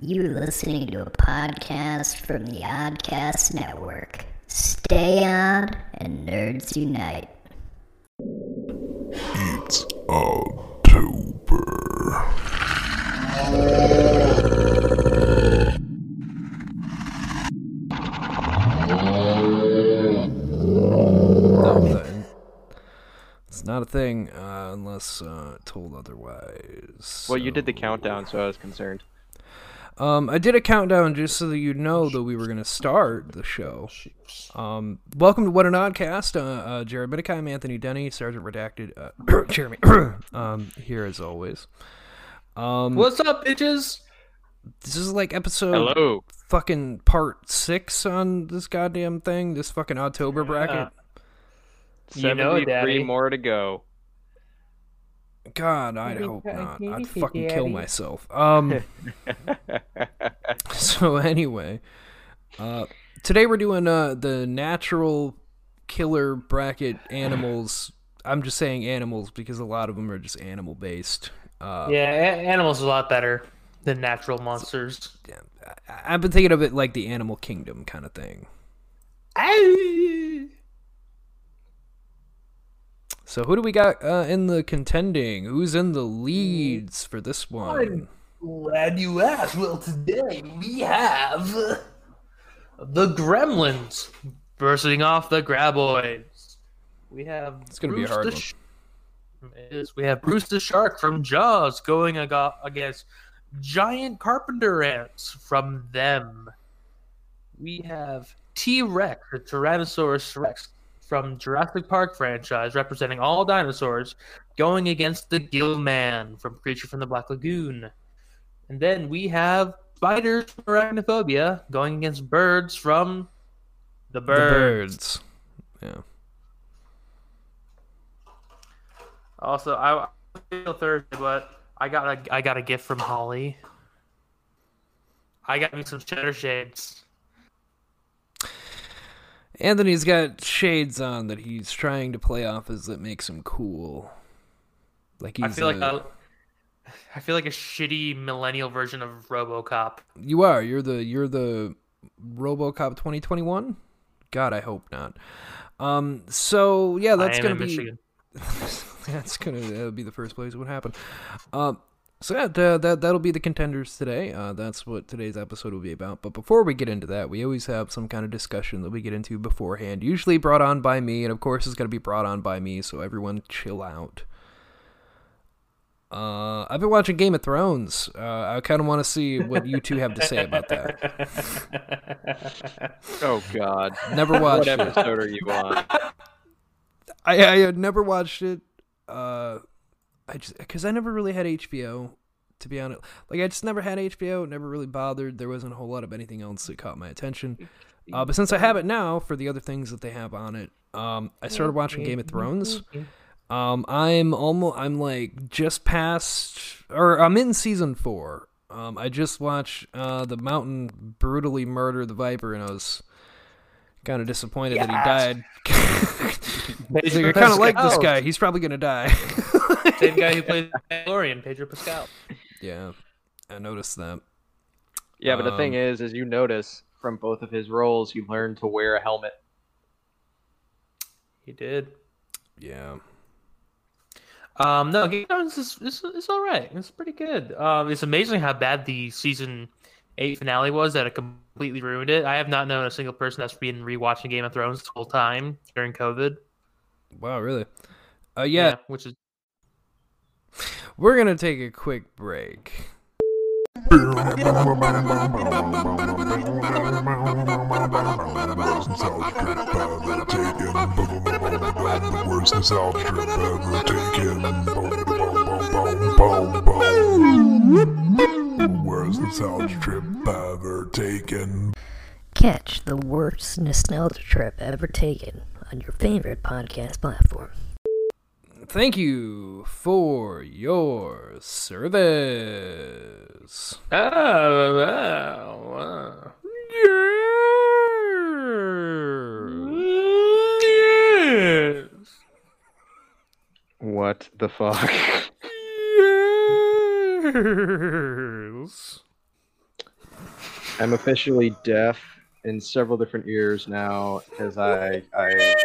You're listening to a podcast from the Oddcast Network. Stay on and nerds unite. It's October. No, it's not a thing uh, unless uh, told otherwise. Well, you did the countdown, so I was concerned. Um, I did a countdown just so that you know that we were going to start the show. Um, welcome to What an Oddcast. Uh, uh, Jared Minicai, I'm Anthony Denny, Sergeant Redacted. Uh, Jeremy, um, here as always. Um, What's up, bitches? this is like episode Hello. fucking part six on this goddamn thing. This fucking October bracket. You know 73 Daddy. more to go. God, I'd hope not. I'd fucking kill myself. Um. so anyway, uh, today we're doing uh the natural killer bracket animals. I'm just saying animals because a lot of them are just animal based. Uh, Yeah, a- animals are a lot better than natural monsters. I- I've been thinking of it like the animal kingdom kind of thing. So who do we got uh, in the contending? Who's in the leads for this one? I'm Glad you asked. Well, today we have the Gremlins bursting off the Graboids. We have It's gonna be a Bruce hard the one. Sh- is. We have Bruce the Shark from Jaws going ag- against giant carpenter ants from them. We have T Rex, the Tyrannosaurus Rex from Jurassic Park franchise, representing all dinosaurs, going against the Gill Man from Creature from the Black Lagoon. And then we have spiders from Arachnophobia going against birds from the The birds. birds. Yeah. Also, I I feel Thursday, but I got a I got a gift from Holly. I got me some cheddar shades. Anthony's got shades on that he's trying to play off as that makes him cool. Like he's I feel like a- a, I feel like a shitty millennial version of RoboCop. you are. You're the you're the RoboCop 2021. God, I hope not. Um. So yeah, that's I am gonna be Michigan. that's gonna be the first place it would happen. Um. So yeah, th- that that'll be the contenders today. Uh, that's what today's episode will be about. But before we get into that, we always have some kind of discussion that we get into beforehand. Usually brought on by me, and of course it's gonna be brought on by me. So everyone, chill out. Uh, I've been watching Game of Thrones. Uh, I kind of want to see what you two have to say about that. Oh God. Never what watched it. episode are you on? I I had never watched it. Uh, I just because I never really had HBO. To be honest, like I just never had HBO. Never really bothered. There wasn't a whole lot of anything else that caught my attention. Uh, but since I have it now for the other things that they have on it, um, I started watching Game of Thrones. Um, I'm almost I'm like just past or I'm in season four. Um, I just watched uh the mountain brutally murder the viper, and I was kind of disappointed that he died. Like, I kind of like this guy. He's probably gonna die. Same guy who played Mandalorian, Pedro Pascal. yeah, I noticed that. Yeah, but the thing Um, is, as you notice from both of his roles, you learn to wear a helmet. He did. Yeah, Um, no, Game of Thrones is it's, it's all right. It's pretty good. Um, it's amazing how bad the season eight finale was that it completely ruined it. I have not known a single person that's been rewatching Game of Thrones the whole time during COVID. wow, really? Uh, yeah, which is we're gonna take a quick break. Where's the trip ever taken? Catch the worst nostalgia trip ever taken on your favorite podcast platform. Thank you for your service. oh, wow. Yes. What the fuck? Yes. I'm officially deaf in several different ears now because I I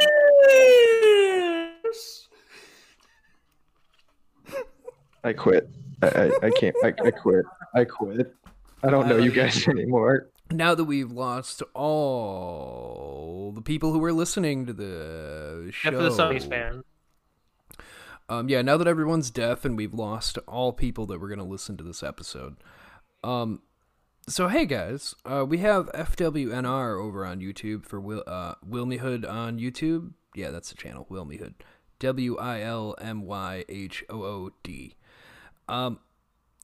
I quit. I I, I can't. I, I quit. I quit. I don't know you guys anymore. Now that we've lost all the people who were listening to the show, Except for the Sony's fan. Um, yeah, now that everyone's deaf and we've lost all people that were going to listen to this episode. Um, so hey guys, uh, we have FWNR over on YouTube for Will uh, Wilmyhood on YouTube. Yeah, that's the channel, Wilmyhood. W I L M Y H O O D. Um,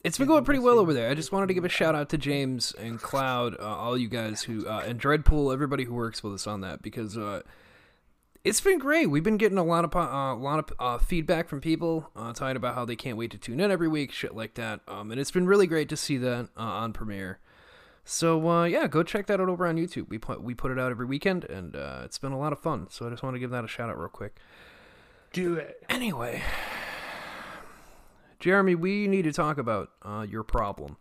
it's been going pretty well over there. I just wanted to give a shout out to James and Cloud, uh, all you guys who uh, and Dreadpool, everybody who works with us on that because uh, it's been great. We've been getting a lot of uh, a lot of uh, feedback from people uh, talking about how they can't wait to tune in every week, shit like that. Um, and it's been really great to see that uh, on Premiere. So uh, yeah, go check that out over on YouTube. We put we put it out every weekend, and uh, it's been a lot of fun. So I just want to give that a shout out real quick. Do it. Anyway, Jeremy, we need to talk about uh, your problem.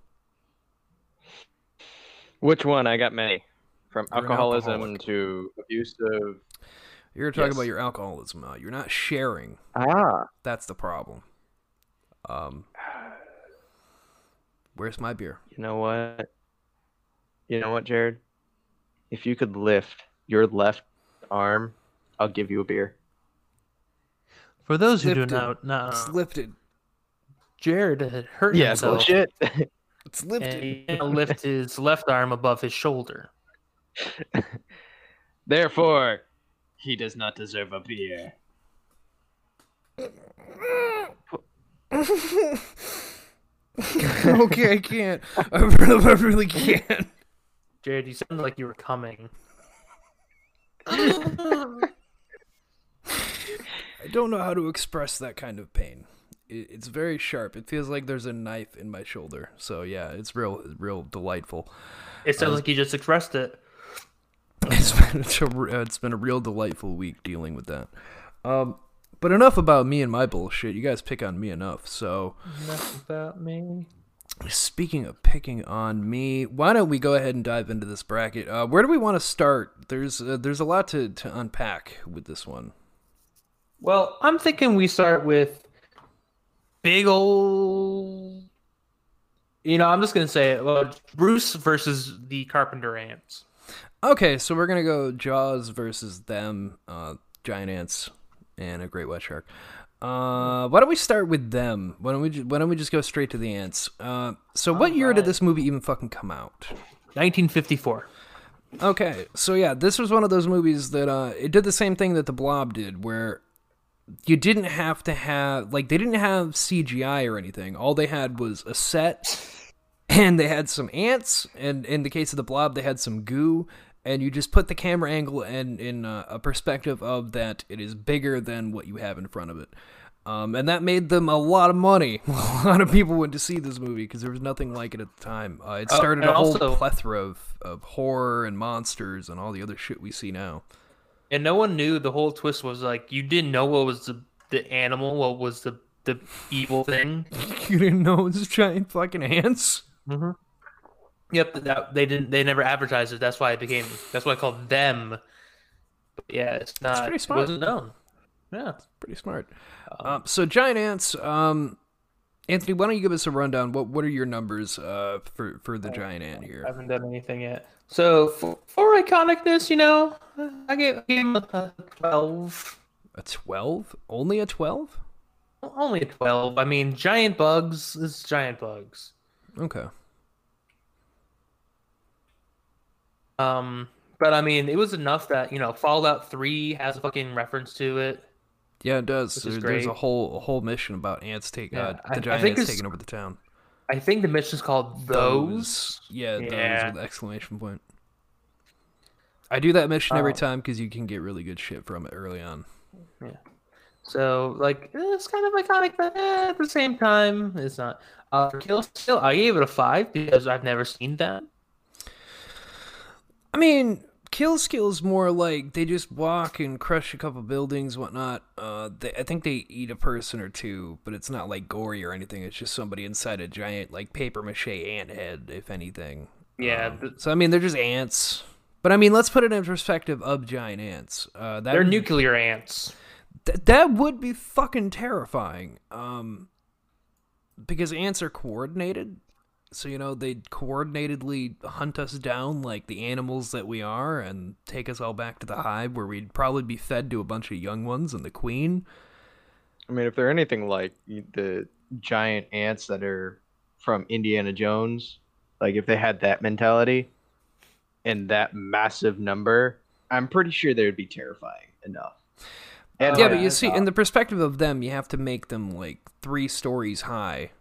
Which one? I got many. From You're alcoholism alcoholic. to abusive. You're talking Yes. about your alcoholism. Uh, you're not sharing. Ah. That's the problem. Um, where's my beer? You know what? You know what, Jared? If you could lift your left arm, I'll give you a beer. For those who do Lifted. not know, It's lifted. Jared had hurt Yeah, himself bullshit. It's and lifted. he lift his left arm above his shoulder. Therefore, he does not deserve a beer. okay, I can't. I really, I really can't. Jared, you sounded like you were coming. I don't know how to express that kind of pain. It, it's very sharp. It feels like there's a knife in my shoulder. So yeah, it's real, real delightful. It sounds like you just expressed it. It's been it's, a, it's been a real delightful week dealing with that. Um, but enough about me and my bullshit. You guys pick on me enough. So Enough about me. speaking of picking on me, why don't we go ahead and dive into this bracket? Uh, where do we want to start? There's uh, there's a lot to to unpack with this one. Well, I'm thinking we start with big old. You know, I'm just gonna say it. Well, Bruce versus the Carpenter Ants. Okay, so we're gonna go Jaws versus them, uh, giant ants, and a great white shark. Uh, why don't we start with them? Why don't we ju- Why don't we just go straight to the ants? Uh, so what year did this movie even fucking come out? 1954. Okay, so yeah, this was one of those movies that uh, it did the same thing that The Blob did, where you didn't have to have like they didn't have CGI or anything. All they had was a set, and they had some ants, and in the case of The Blob, they had some goo, and you just put the camera angle and in uh, a perspective of that it is bigger than what you have in front of it. Um, and that made them a lot of money. a lot of people went to see this movie because there was nothing like it at the time. Uh, it Oh, started and a whole also- plethora of, of horror and monsters and all the other shit we see now. And no one knew the whole twist was like you didn't know what was the the animal, what was the the evil thing. You didn't know it was giant fucking ants? Yep, that, they didn't. They never advertised it. That's why it became. That's why I called them. But yeah, it's not. pretty It smart. wasn't known. Yeah. It's pretty smart. Um, so giant ants. Um, Anthony, why don't you give us a rundown? What What are your numbers uh, for for the giant ant here? I haven't done anything yet. So for, for iconicness, you know, I gave, I gave him a twelve. A twelve? Only a twelve? Only a twelve. I mean, giant bugs is giant bugs. Okay. Um, but I mean, it was enough that you know, Fallout Three has a fucking reference to it. Yeah, it does. There- there's a whole a whole mission about ants taking Yeah, uh, I- I the giant think ants taking over the town. I think the mission's called Those. Yeah, those Yeah. with exclamation point. I do that mission every Um, time because you can get really good shit from it early on. Yeah. So like it's kind of iconic, but eh, at the same time, it's not. Uh, Kill Still, I gave it a five because I've never seen that. I mean, kill skills more like they just walk and crush a couple buildings, whatnot. Uh, they, I think they eat a person or two, but it's not like gory or anything. It's just somebody inside a giant like paper mache ant head, if anything. Yeah, Um, so I mean, they're just ants. But I mean, let's put it in perspective of giant ants. Uh, that they're would- nuclear ants. Th- that would be fucking terrifying. Um, because ants are coordinated, so you know they coordinatedly hunt us down like the animals that we are, and take us all back to the hive where we'd probably be fed to a bunch of young ones and the queen. I mean, if they're anything like the giant ants that are from Indiana Jones, like if they had that mentality and that massive number, I'm pretty sure they would be terrifying enough. And yeah, but you see, in the perspective of them, you have to make them like three stories high,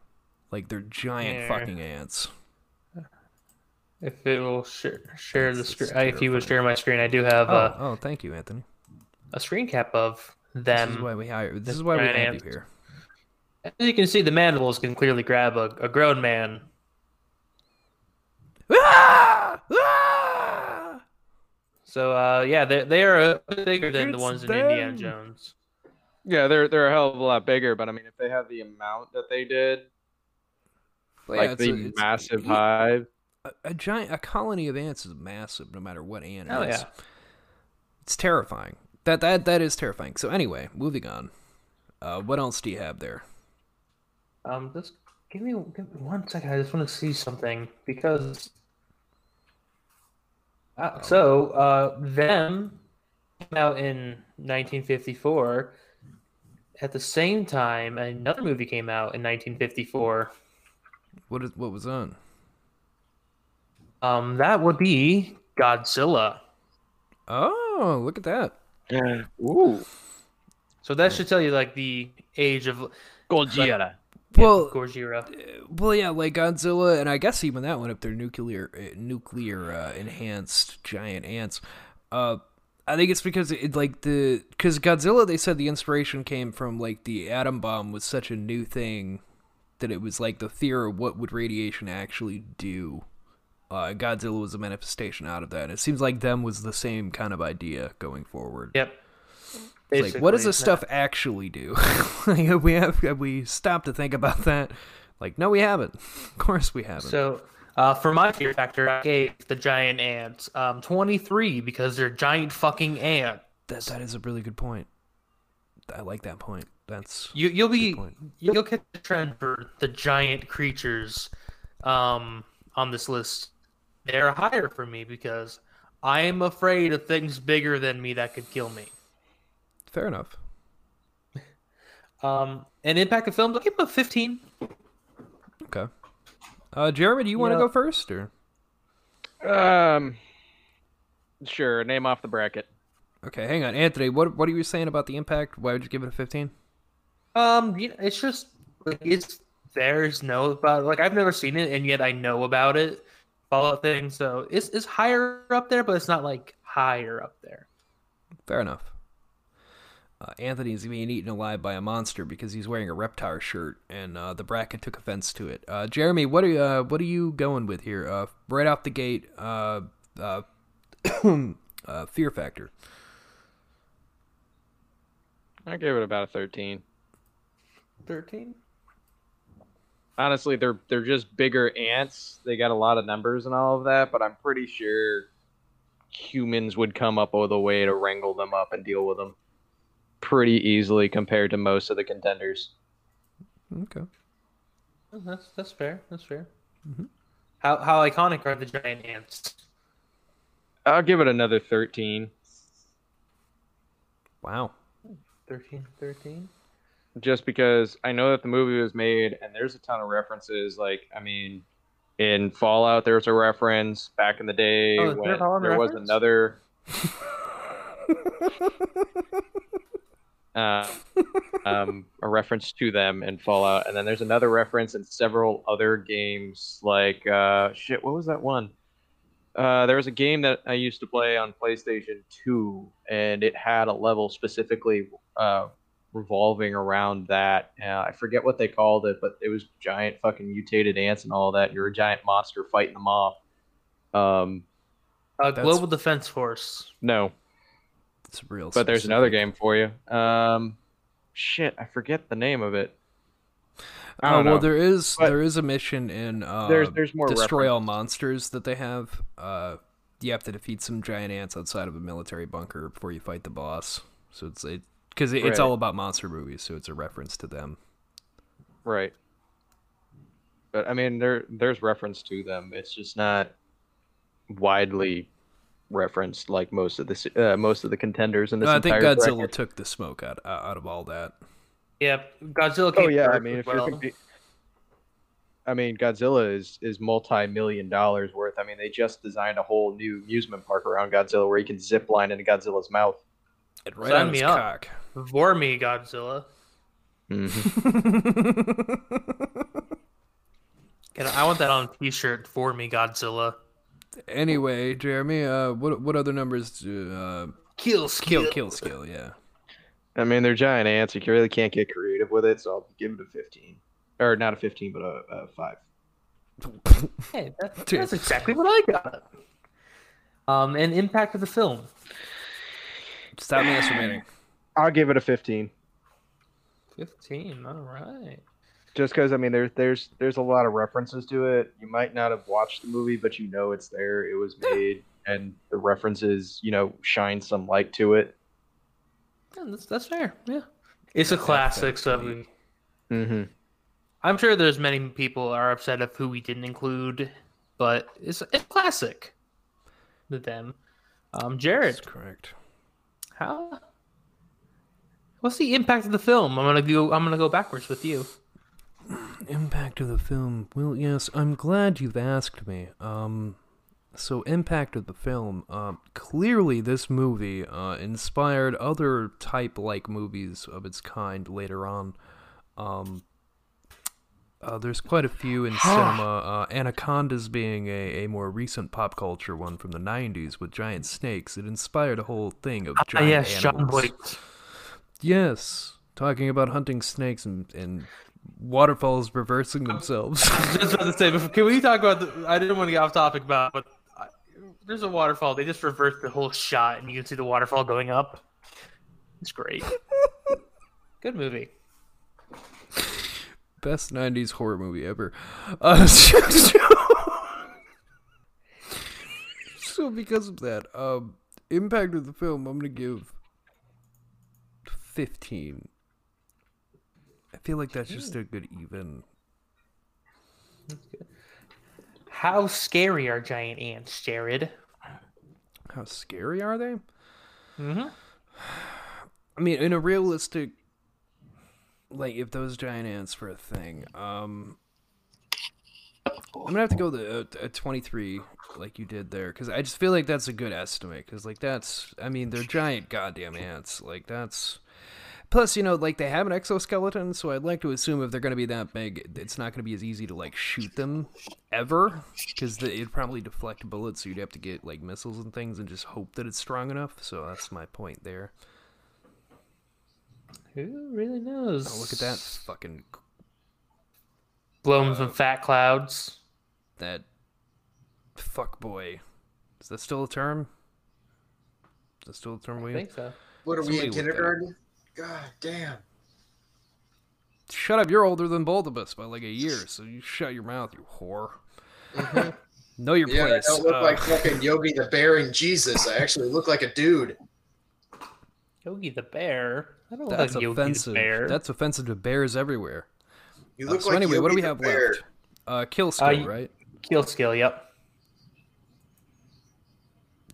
like they're giant Yeah. fucking ants. If it will share, share the screen, if you would share my screen, I do have Oh, uh, oh, thank you, Anthony. a screen cap of them. This is why we hire. This is why we have you here. As you can see, the mandibles can clearly grab a, a grown man. Ah! Ah! So uh, yeah, they they are uh, bigger than the It's ones in Indiana. Jones. yeah, they're they're a hell of a lot bigger. But I mean, if they had the amount that they did, Well, yeah, like it's the a- it's- massive you- hive, a, a giant a colony of ants is massive no matter what ant it Oh, is. yeah. It's terrifying. That that that is terrifying. So anyway, moving on. Uh, what else do you have there? Um, just give me, give me one second. I just want to see something because. Uh, so, uh, them came out in 1954. At the same time, another movie came out in 1954. What is what was on? Um, that would be Godzilla. Oh, look at that. ooh, So that should tell you like the age of Gojira. Well, Gojira. well, yeah, like Godzilla, and I guess even that one, up they're nuclear, uh, nuclear uh, enhanced giant ants. Uh, I think it's because it like the because Godzilla, they said the inspiration came from like the atom bomb was such a new thing that it was like the theory of what would radiation actually do. Uh, Godzilla was a manifestation out of that. It seems like them was the same kind of idea going forward. Yep. It's like, what does this stuff actually do? like, have we have, have we stopped to think about that? Like, no, we haven't. Of course, we haven't. So, uh, for my fear factor, I gave the giant ants um, 23 because they're giant fucking ants. that that is a really good point. I like that point. That's You, you'll be point. you'll get the trend for the giant creatures um, on this list. They're higher for me because I am afraid of things bigger than me that could kill me. fair enough. Um, and impact of films, I'll give them a 15. Okay. Uh, Jeremy, do you want to go first, or Um, sure. Name off the bracket. Okay? Hang on, Anthony. What what are you saying about the impact? Why would you give it a fifteen? Um, you know, it's just like it's there's no about like I've never seen it and yet I know about it. Fallout thing, so it's it's higher up there, but it's not like higher up there. Fair enough. Uh, Anthony's being eaten alive by a monster because he's wearing a reptile shirt, and uh, the bracket took offense to it. Uh, Jeremy, what are you, uh, what are you going with here? Uh, right off the gate, uh, uh, uh, fear factor. I gave it about a thirteen. Thirteen. Honestly, they're they're just bigger ants. They got a lot of numbers and all of that, but I'm pretty sure humans would come up with a way to wrangle them up and deal with them pretty easily compared to most of the contenders. Okay. That's that's fair. That's fair. Mhm. How how iconic are the giant ants? I'll give it another 13 Wow. 13, 13? just because I know that the movie was made and there's a ton of references like I mean in Fallout there's a reference back in the day Oh, there when there was another uh, um, a reference to them in Fallout, and then there's another reference in several other games. Like uh, shit, what was that one? Uh, there was a game that I used to play on PlayStation 2, and it had a level specifically uh, revolving around that. Uh, I forget what they called it, but it was giant fucking mutated ants and all that. You're a giant monster fighting them off. Um, Uh, Global Defense Force. no, It's real. but there's another game for you. Um, shit, I forget the name of it. I Oh don't well, know. there is But- there is a mission in uh, There's- there's more destroy all monsters that they have. Uh, you have to defeat some giant ants outside of a military bunker before you fight the boss. So it's it because it, it's Right. all about monster movies, so it's a reference to them. Right. But I mean, there there's reference to them. It's just not widely referenced like most of the uh, most of the contenders in this No, I think Godzilla bracket. took the smoke out out of all that. Yep, Godzilla. Came Oh yeah, I mean, if well. you're compe- I mean, Godzilla is is multi-million dollars worth. I mean, they just designed a whole new amusement park around Godzilla where you can zip line into Godzilla's mouth. And right Sign me his up. cock. For me, Godzilla. Can I I want that on a T-shirt. For me, Godzilla. Anyway, Jeremy, uh, what what other numbers? Do, uh, Kill skill. kill kill skill, yeah. I mean, they're giant ants. You really can't get creative with it, so I'll give it a 15, or not a 15, but a, a five. Hey, that, Dude. that's exactly what I got. Um, and impact of the film. Stop masturbating. I'll give it a 15. Fifteen. All right. just because I mean there's there's there's a lot of references to it. You might not have watched the movie, but you know it's there. It was made, and the references you know shine some light to it. Yeah, that's, that's fair. Yeah. It's a classic, so Mm-hmm. I'm sure there's many people are upset of who we didn't include, but it's it's classic. To them. Um, Jared, That's correct. how? What's the impact of the film? I'm gonna go. I'm gonna go backwards with you. Impact of the film. Well, yes, I'm glad you've asked me. Um, so impact of the film. Um, clearly this movie uh, inspired other type-like movies of its kind later on. Um, uh, there's quite a few in cinema. Uh, Anacondas being a, a more recent pop culture one from the '90s with giant snakes. It inspired a whole thing of Ah, giant yes, John animals. Boyd. Yes, talking about hunting snakes and, and waterfalls reversing themselves. Just about to say, can we talk about? The, I didn't want to get off topic about, but I, there's a waterfall. They just reversed the whole shot, and you can see the waterfall going up. It's great. Good movie. Best '90s horror movie ever. Uh, so, so because of that, um, impact of the film, I'm gonna give 15. I feel like that's just a good even. How scary are giant ants, Jared? How scary are they? Mm-hmm. I mean, in a realistic, like if those giant ants were a thing, um, I'm gonna have to go the uh, a 23, like you did there, because I just feel like that's a good estimate. Because like that's, I mean, they're giant goddamn ants. Like that's. Plus, you know, like they have an exoskeleton, so I'd like to assume if they're going to be that big, it's not going to be as easy to like shoot them ever, because it'd probably deflect bullets. So you'd have to get like missiles and things, and just hope that it's strong enough. So that's my point there. Who really knows? Oh, look at that fucking Blowing some uh, fat clouds. that fuck boy. Is that still a term? Is that still a term? I William? think so. What are we in look that up. kindergarten? God damn. Shut up! You're older than both of us by like a year, so you shut your mouth, you whore. know your Yeah, I don't look Uh, like fucking Yogi the Bear and Jesus. I actually look like a dude. Yogi the Bear. I don't that's like Yogi offensive. the Bear. That's offensive to bears everywhere. You look Uh, look so like anyway, what do we have Bear. left? Uh, kill skill, Uh, right? kill skill. Yep.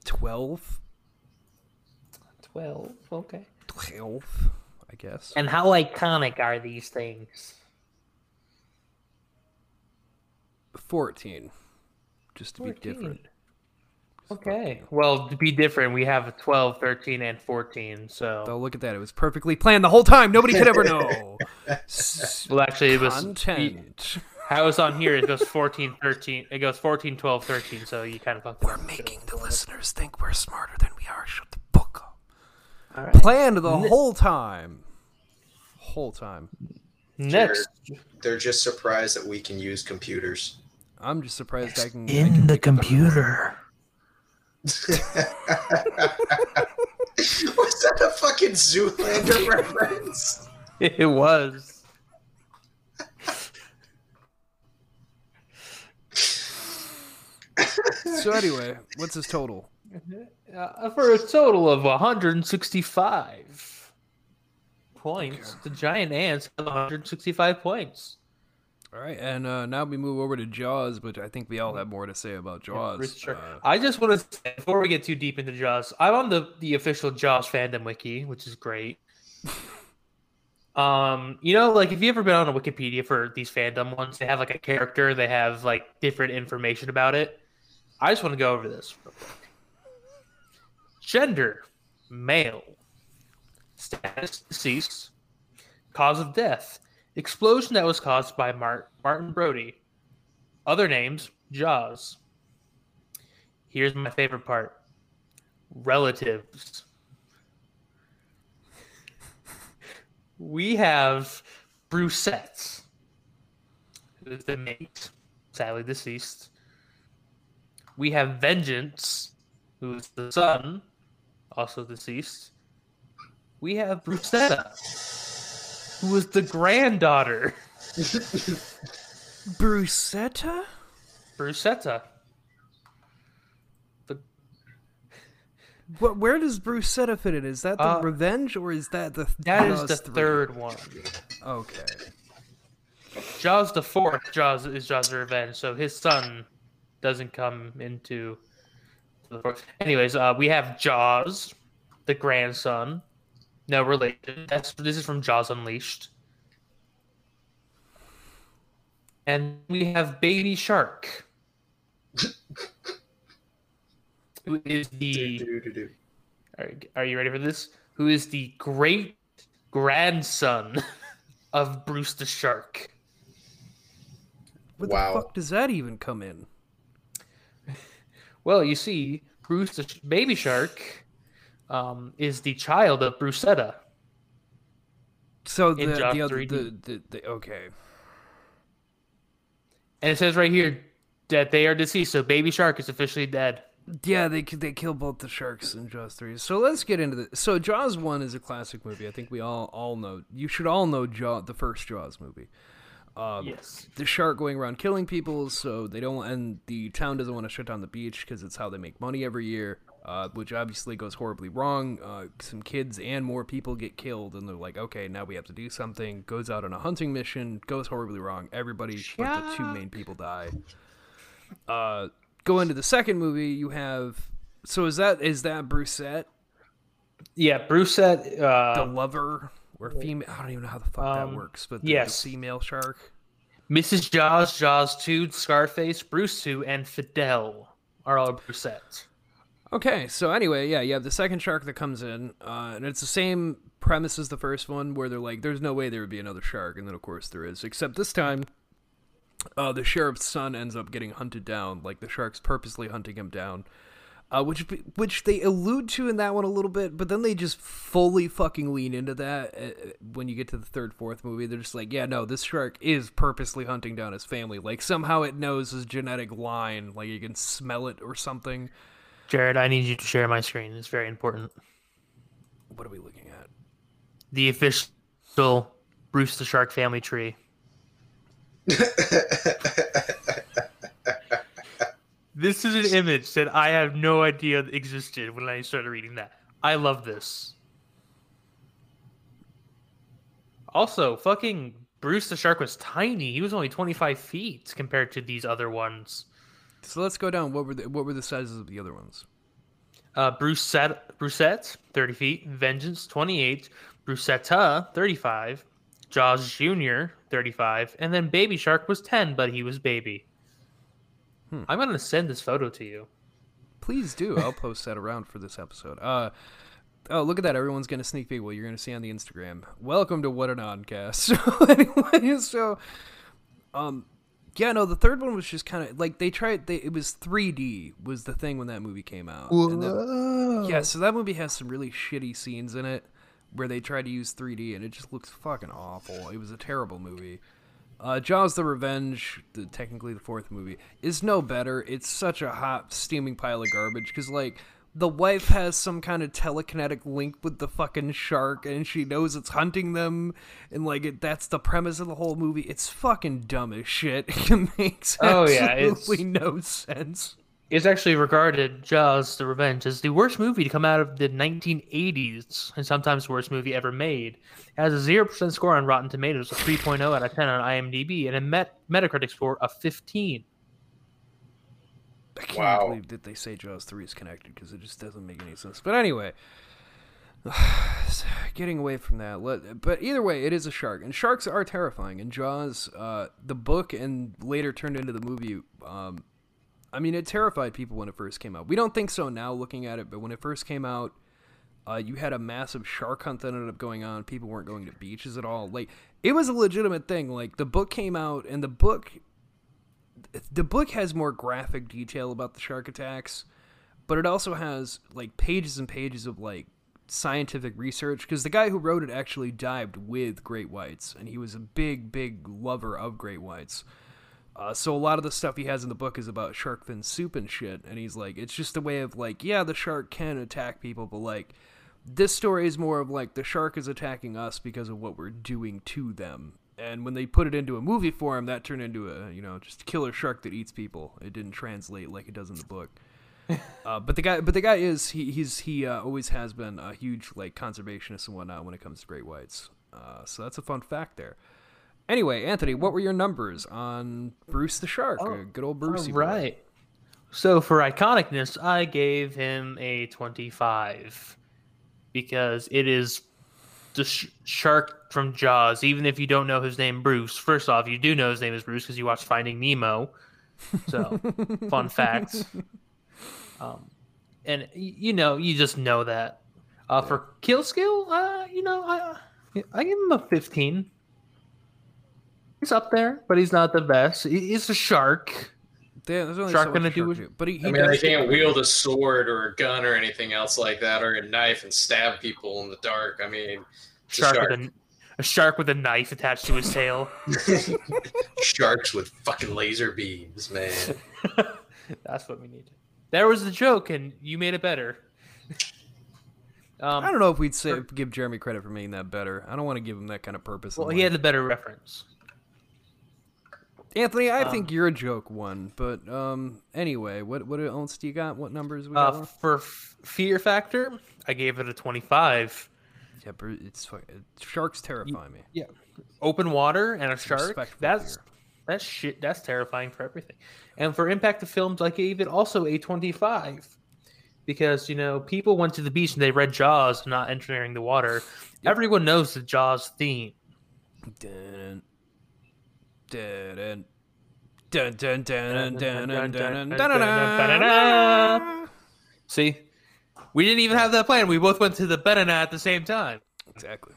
Twelve. Twelve. Okay. Twelve, I guess. And how iconic are these things? Fourteen. Just to be 14. different. Okay. Well, to be different, we have a 12, 13, and 14. So, Oh, look at that! It was perfectly planned the whole time. Nobody could ever know. Well, actually, it was Content. how it's on here. It goes 14, 13. It goes 14, 12, 13. So you kind of fucked We're making the listeners think we're smarter than we are. Shut the. All right. Planned the ne- whole time. Whole time. Next. They're, they're just surprised that we can use computers. I'm just surprised it's I can. In I can the computer. Was that a fucking Zoolander reference? It was. so anyway, what's his total? Uh, for a total of 165 points. The giant ants have 165 points. All right, and uh, now we move over to Jaws, but I think we all have more to say about Jaws. Shark. Uh, I just want to say before we get too deep into Jaws, I'm on the the official Jaws fandom wiki, which is great. um, you know, like if you ever been on a Wikipedia for these fandom ones, they have like a character, they have like different information about it. I just want to go over this. real quick. Gender, male. Status, deceased. Cause of death, explosion that was caused by Mar- Martin Brody. Other names, Jaws. Here's my favorite part relatives. we have Brucette, who is the mate, sadly deceased. We have Vengeance, who is the son, also deceased. We have Brucetta, who is the granddaughter. Brucetta? Brucetta. The What? Where does Brucetta fit in? Is that the Uh, Revenge or is that the? that is the 3? third one. Okay. Jaws the fourth. Jaws is Jaws the Revenge. So his son doesn't come into the fourth. Anyways, uh, we have Jaws, the grandson. No relation. That's this is from Jaws Unleashed. And we have Baby Shark. Who is the are, are you ready for this? Who is the great grandson of Bruce the Shark? Where Wow. the fuck does that even come in? Well, you see, Bruce the baby shark um, is the child of Brucetta. So the the, other the, the, the okay. And it says right here that they are deceased, so baby shark is officially dead. Yeah, they they kill both the sharks in Jaws three. So let's get into this. So Jaws one is a classic movie. I think we all all know. You should all know Jaw the first Jaws movie. Um, Yes. the shark going around killing people, so they don't, and the town doesn't want to shut down the beach because it's how they make money every year. Uh, which obviously goes horribly wrong. Uh, some kids and more people get killed, and they're like, "Okay, now we have to do something." Goes out on a hunting mission, goes horribly wrong. Everybody but the two main people die. Uh, go into the second movie. You have so is that is that Brucette Yeah, Brucette. the Uh, lover or female? I don't even know how the fuck Um, that works, but the, yes. the female shark. Mrs. Jaws, Jaws 2, Scarface, Bruce 2, and Fidel are all Brucette. Okay, so anyway, yeah, you have the second shark that comes in, uh, and it's the same premise as the first one, where they're like, "There's no way there would be another shark," and then of course there is. Except this time, uh, the sheriff's son ends up getting hunted down. Like the shark's purposely hunting him down, uh, which which they allude to in that one a little bit, but then they just fully fucking lean into that uh, when you get to the third, fourth movie. They're just like, "Yeah, no, this shark is purposely hunting down his family. Like somehow it knows his genetic line, like you can smell it or something." Jared, I need you to share my screen. It's very important. What are we looking at? The official Bruce the Shark family tree. This is an image that I have no idea existed when I started reading that. I love this. Also, fucking Bruce the Shark was tiny. He was only 25 feet compared to these other ones. So let's go down. What were the what were the sizes of the other ones? Uh, Brucette, Brucette, 30 feet. Vengeance, 28. Brucetta, 35. Jaws Jr., 35. And then Baby Shark was 10, but he was baby. I'm going to send this photo to you. Please do. I'll post that around for this episode. Uh oh, look at that! Everyone's gonna sneak peek. Well, you're gonna see on the Instagram. Welcome to What an Oddcast. So anyway, so um, yeah, no, the third one was just kind of like they tried. They it was 3D was the thing when that movie came out. And then- yeah, so that movie has some really shitty scenes in it where they tried to use 3D and it just looks fucking awful. It was a terrible movie. Uh, Jaws: The Revenge, the, technically the fourth movie, is no better. It's such a hot, steaming pile of garbage because, like, the wife has some kind of telekinetic link with the fucking shark, and she knows it's hunting them, and like, it, that's the premise of the whole movie. It's fucking dumb as shit. It makes Oh, yeah, absolutely no sense. Is actually regarded Jaws: The Revenge as the worst movie to come out of the 1980s, and sometimes the worst movie ever made. It has a zero percent score on Rotten Tomatoes, a 3.0 out of 10 on IMDb, and a Met- Metacritic score of 15. I can't Wow. believe that they say Jaws 3 is connected because it just doesn't make any sense. But anyway, getting away from that. Let, but either way, it is a shark, and sharks are terrifying. And Jaws, uh, the book, and later turned into the movie. Um, I mean, it terrified people when it first came out. We don't think so now, looking at it, but when it first came out, uh, you had a massive shark hunt that ended up going on. People weren't going to beaches at all. Like it was a legitimate thing. Like the book came out, and the book the book has more graphic detail about the shark attacks, but it also has like pages and pages of like scientific research because the guy who wrote it actually dived with great whites and he was a big big lover of great whites. Uh, so a lot of the stuff he has in the book is about shark fin soup and shit, and he's like, it's just a way of like, yeah, the shark can attack people, but like, this story is more of like the shark is attacking us because of what we're doing to them. And when they put it into a movie form, that turned into a you know just a killer shark that eats people. It didn't translate like it does in the book. uh, but the guy, but the guy is he he's he uh, always has been a huge like conservationist and whatnot when it comes to great whites. Uh, so that's a fun fact there. Anyway, Anthony, what were your numbers on Bruce the Shark? Oh, good old boy. right. So for iconicness, I gave him a 25 because it is the sh- shark from Jaws. Even if you don't know his name, Bruce. First off, you do know his name is Bruce because you watched Finding Nemo. So, fun facts. Um, and y- you know, you just know that. Uh, For kill skill, uh, you know, I I give him a 15. He's up there, but he's not the best. He- He's a shark. Yeah, there's only Shark so gonna much do shark what- can do. But he, he I mean, they can't wield a sword or a gun or anything else like that, or a knife and stab people in the dark. I mean, it's a shark, shark. with a, a shark with a knife attached to his tail. sharks with fucking laser beams, man. That's what we need. There was the joke, and you made it better. I Um, don't know if we'd say give Jeremy credit for making that better. I don't want to give him that kind of purpose. well, he life. had the better reference. Anthony, I um, think you're a joke one, but um, anyway, what what else do you got? What numbers we got? Uh, left? for f- fear factor, I gave it a twenty-five. yeah, Bru- it's sharks terrify me. Yeah, open water and a shark. Respectful That's fear. that's shit. That's terrifying for everything. And for impact of films, I gave it also a twenty-five because you know people went to the beach and they read Jaws, not entering the water. Everyone knows the Jaws theme. Dun, See? We didn't even have that plan. We both went to the banana at the same time. Exactly.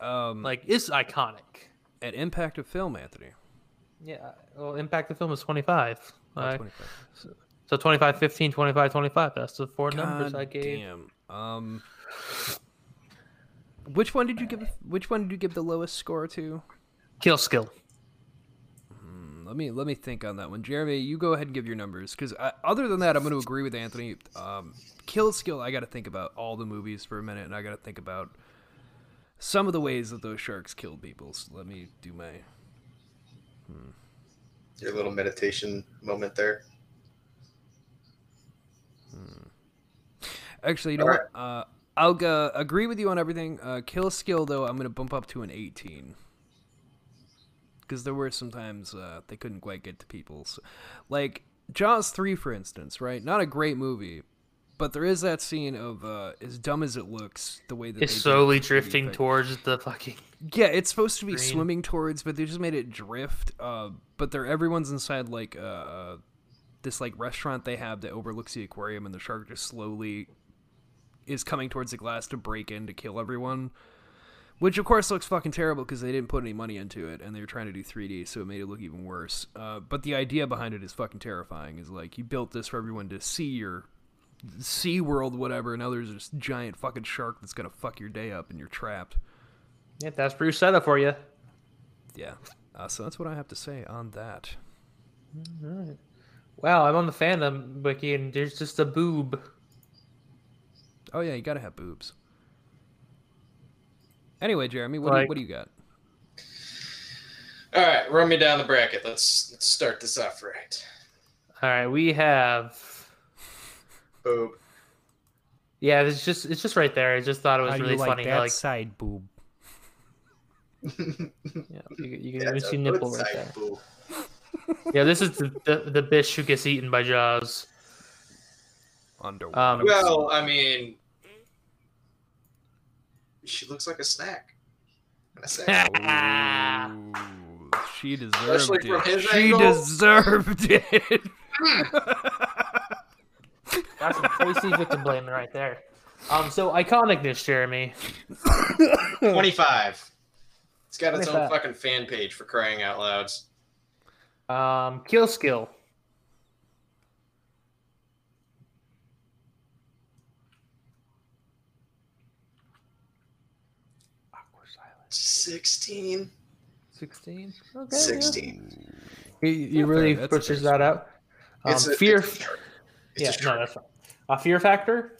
Um, like, it's iconic. At Impact of Film, Anthony. Yeah. Well, Impact of Film is 25. Right? So, 25, 15, 25, 25. That's the four numbers I gave. Damn. Um, which one did you give? Which one did you give the lowest score to? Kill skill. Let me let me think on that one, Jeremy. You go ahead and give your numbers, because other than that, I'm going to agree with Anthony. Um, Kill Skill, I got to think about all the movies for a minute, and I got to think about some of the ways that those sharks killed people. So let me do my. Your little meditation moment there. Actually, you know All what? Uh, I'll uh, agree with you on everything. Uh, Kill Skill, though, I'm going to bump up to an 18. Because there were sometimes uh, they couldn't quite get to people. So, like, Jaws 3, for instance, right? Not a great movie, but there is that scene of, uh, as dumb as it looks, the way that It's slowly the 3D drifting towards the fucking. Yeah, it's supposed to be Green. swimming towards, but they just made it drift. Uh, but they're everyone's inside like uh, this like restaurant they have that overlooks the aquarium, and the shark just slowly is coming towards the glass to break in to kill everyone. Which of course looks fucking terrible because they didn't put any money into it, and they were trying to do 3D, so it made it look even worse. Uh, but the idea behind it is fucking terrifying. Is like you built this for everyone to see your Sea World, whatever. And now there's this giant fucking shark that's gonna fuck your day up, and you're trapped. Yeah, that's Bruce setup for you. Yeah. Uh, so that's what I have to say on that. All right. Wow, I'm on the fandom wiki and there's just a boob. Oh yeah, you gotta have boobs. Anyway, Jeremy, what, do, you, what do you got? All right, run me down the bracket. Let's let's start this off right. All right, we have. Boob. Yeah, it's just it's just right there. I just thought it was How really you like funny. that Like, side boob? yeah, you, you can Yeah, even a see good nipple right there. boob. Yeah, this is the, the the bish who gets eaten by Jaws. Underwater. Um, Well, I mean, she looks like a snack. And a snack. Ooh, she deserved Especially from it. his She angle. deserved it. That's some crazy victim blaming right there. Um, so iconicness, Jeremy. 25. It's got its own fucking fan page for crying out louds. Um, kill skill. 16. 16. Okay. 16. You, you really fair. Pushes that out. Um, It's a, fear. It's a. It's yeah, a no, that's fine. A fear factor.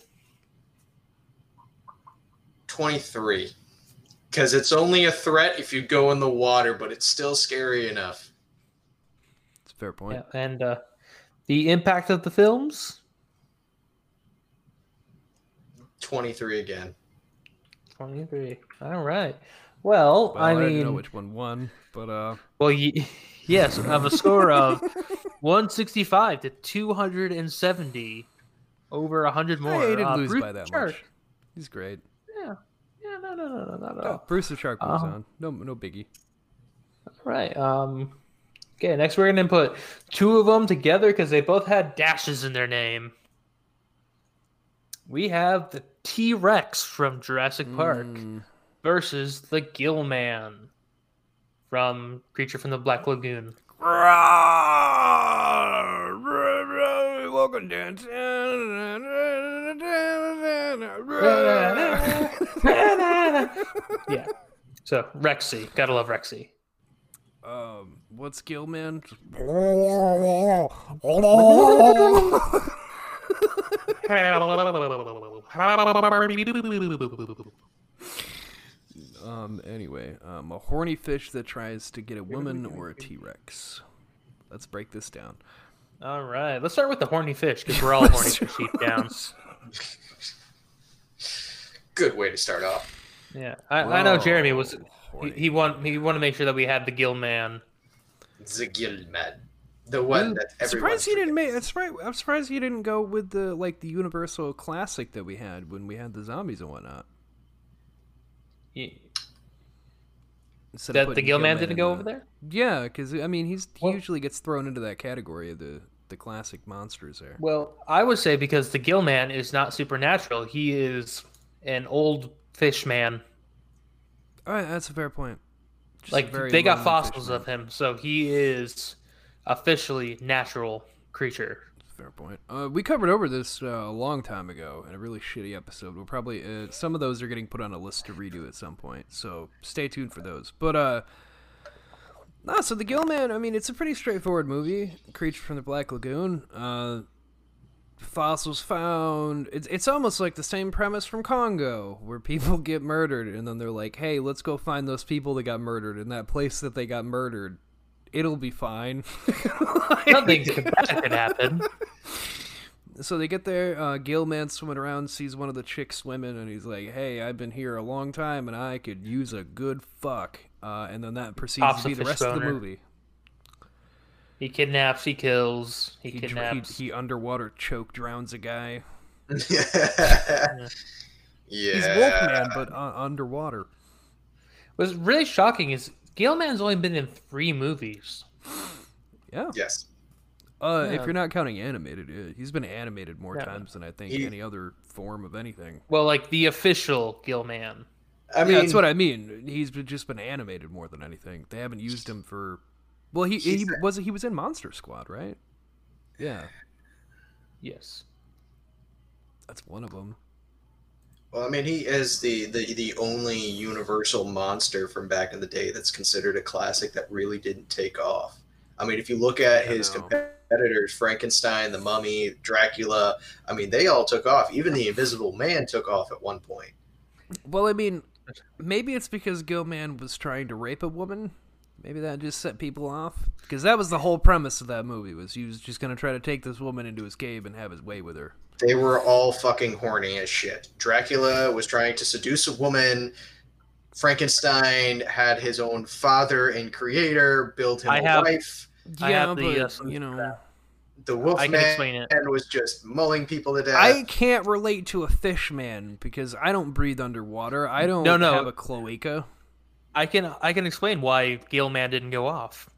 23. Because it's only a threat if you go in the water, but it's still scary enough. It's a fair point. Yeah, and uh, the impact of the films. 23 again. 23. All right. Well, Well, I I, mean, didn't know which one won, but uh, well, ye- yes, of a score of 165 to 270 over 100 more. he didn't Uh, lose Bruce by that Shark. much. He's great. Yeah. Yeah, no, no, no, no, no, no. Oh, Bruce the Shark moves Uh-huh. on. No, no biggie. Right. Um. Okay. Next, we're gonna put two of them together because they both had dashes in their name. We have the T Rex from Jurassic Park Mm, versus the Gill Man from Creature from the Black Lagoon. Welcome dance. yeah. So Rexy, gotta love Rexy. um, what's Gilman? Um, anyway, um, a horny fish that tries to get a woman or a T Rex. Let's break this down. All right, let's start with the horny fish because we're all horny fish deep down. Good way to start off. Yeah, I, I know Jeremy was he, horny. he want he wanted to make sure that we had the Gill Man. The Gilman. The one that everyone surprised he didn't make. I'm surprised, I'm surprised he didn't go with the like the Universal classic that we had when we had the zombies and whatnot. He- Instead of that the Gill Man Gilman didn't go the- over there. Yeah, because I mean he's he Well- usually gets thrown into that category of the the classic monsters there. Well, I would say because the Gill Man is not supernatural. He is an old fish man. All right, that's a fair point. Just like they got fossils of him, so he is officially natural creature. Fair point. Uh, we covered over this uh, a long time ago in a really shitty episode. We'll probably uh, some of those are getting put on a list to redo at some point, so stay tuned for those. But uh, no, so the Gillman. I mean, it's a pretty straightforward movie. Creature from the Black Lagoon. Uh, fossils found. It's it's almost like the same premise from Congo, where people get murdered, and then they're like, "Hey, let's go find those people that got murdered in that place that they got murdered. It'll be fine." Nothing bad could happen. So they get there. Uh, Gilman swimming around, sees one of the chicks swimming, and he's like, "Hey, I've been here a long time, and I could use a good fuck." Uh, and then that proceeds Pops to be the fish rest of the movie. He kidnaps. He kills. He, He, dr- kidnaps. he, he underwater choke drowns a guy. yeah. He's Wolfman, but uh, underwater. What's really shocking is Gilman's only been in three movies. Yeah. Yes. Uh, if you're not counting animated, he's been animated more Yeah. times than I think He- any other form of anything. Well, like the official Gilman. I yeah, mean, that's what I mean. He's been, just been animated more than anything. They haven't used him for. Well, he, he was he was in Monster Squad, right? Yeah, Yes. that's one of them. Well, I mean, he is the, the the only Universal monster from back in the day that's considered a classic that really didn't take off. I mean, if you look at I his know. competitors, Frankenstein, the Mummy, Dracula, I mean, they all took off. Even the Invisible Man took off at one point. Well, I mean, maybe it's because Gilman was trying to rape a woman, Maybe that just set people off because that was the whole premise of that movie was he was just gonna try to take this woman into his cave and have his way with her. They were all fucking horny as shit. Dracula was trying to seduce a woman. Frankenstein had his own father and creator, build him I a have- wife. I yeah, have the, but uh, you know, The I can Wolfman explain it. was just mulling people to death. I can't relate to a fish man because I don't breathe underwater. I don't No, no. have a cloaca. I can I can explain why Gilman didn't go off.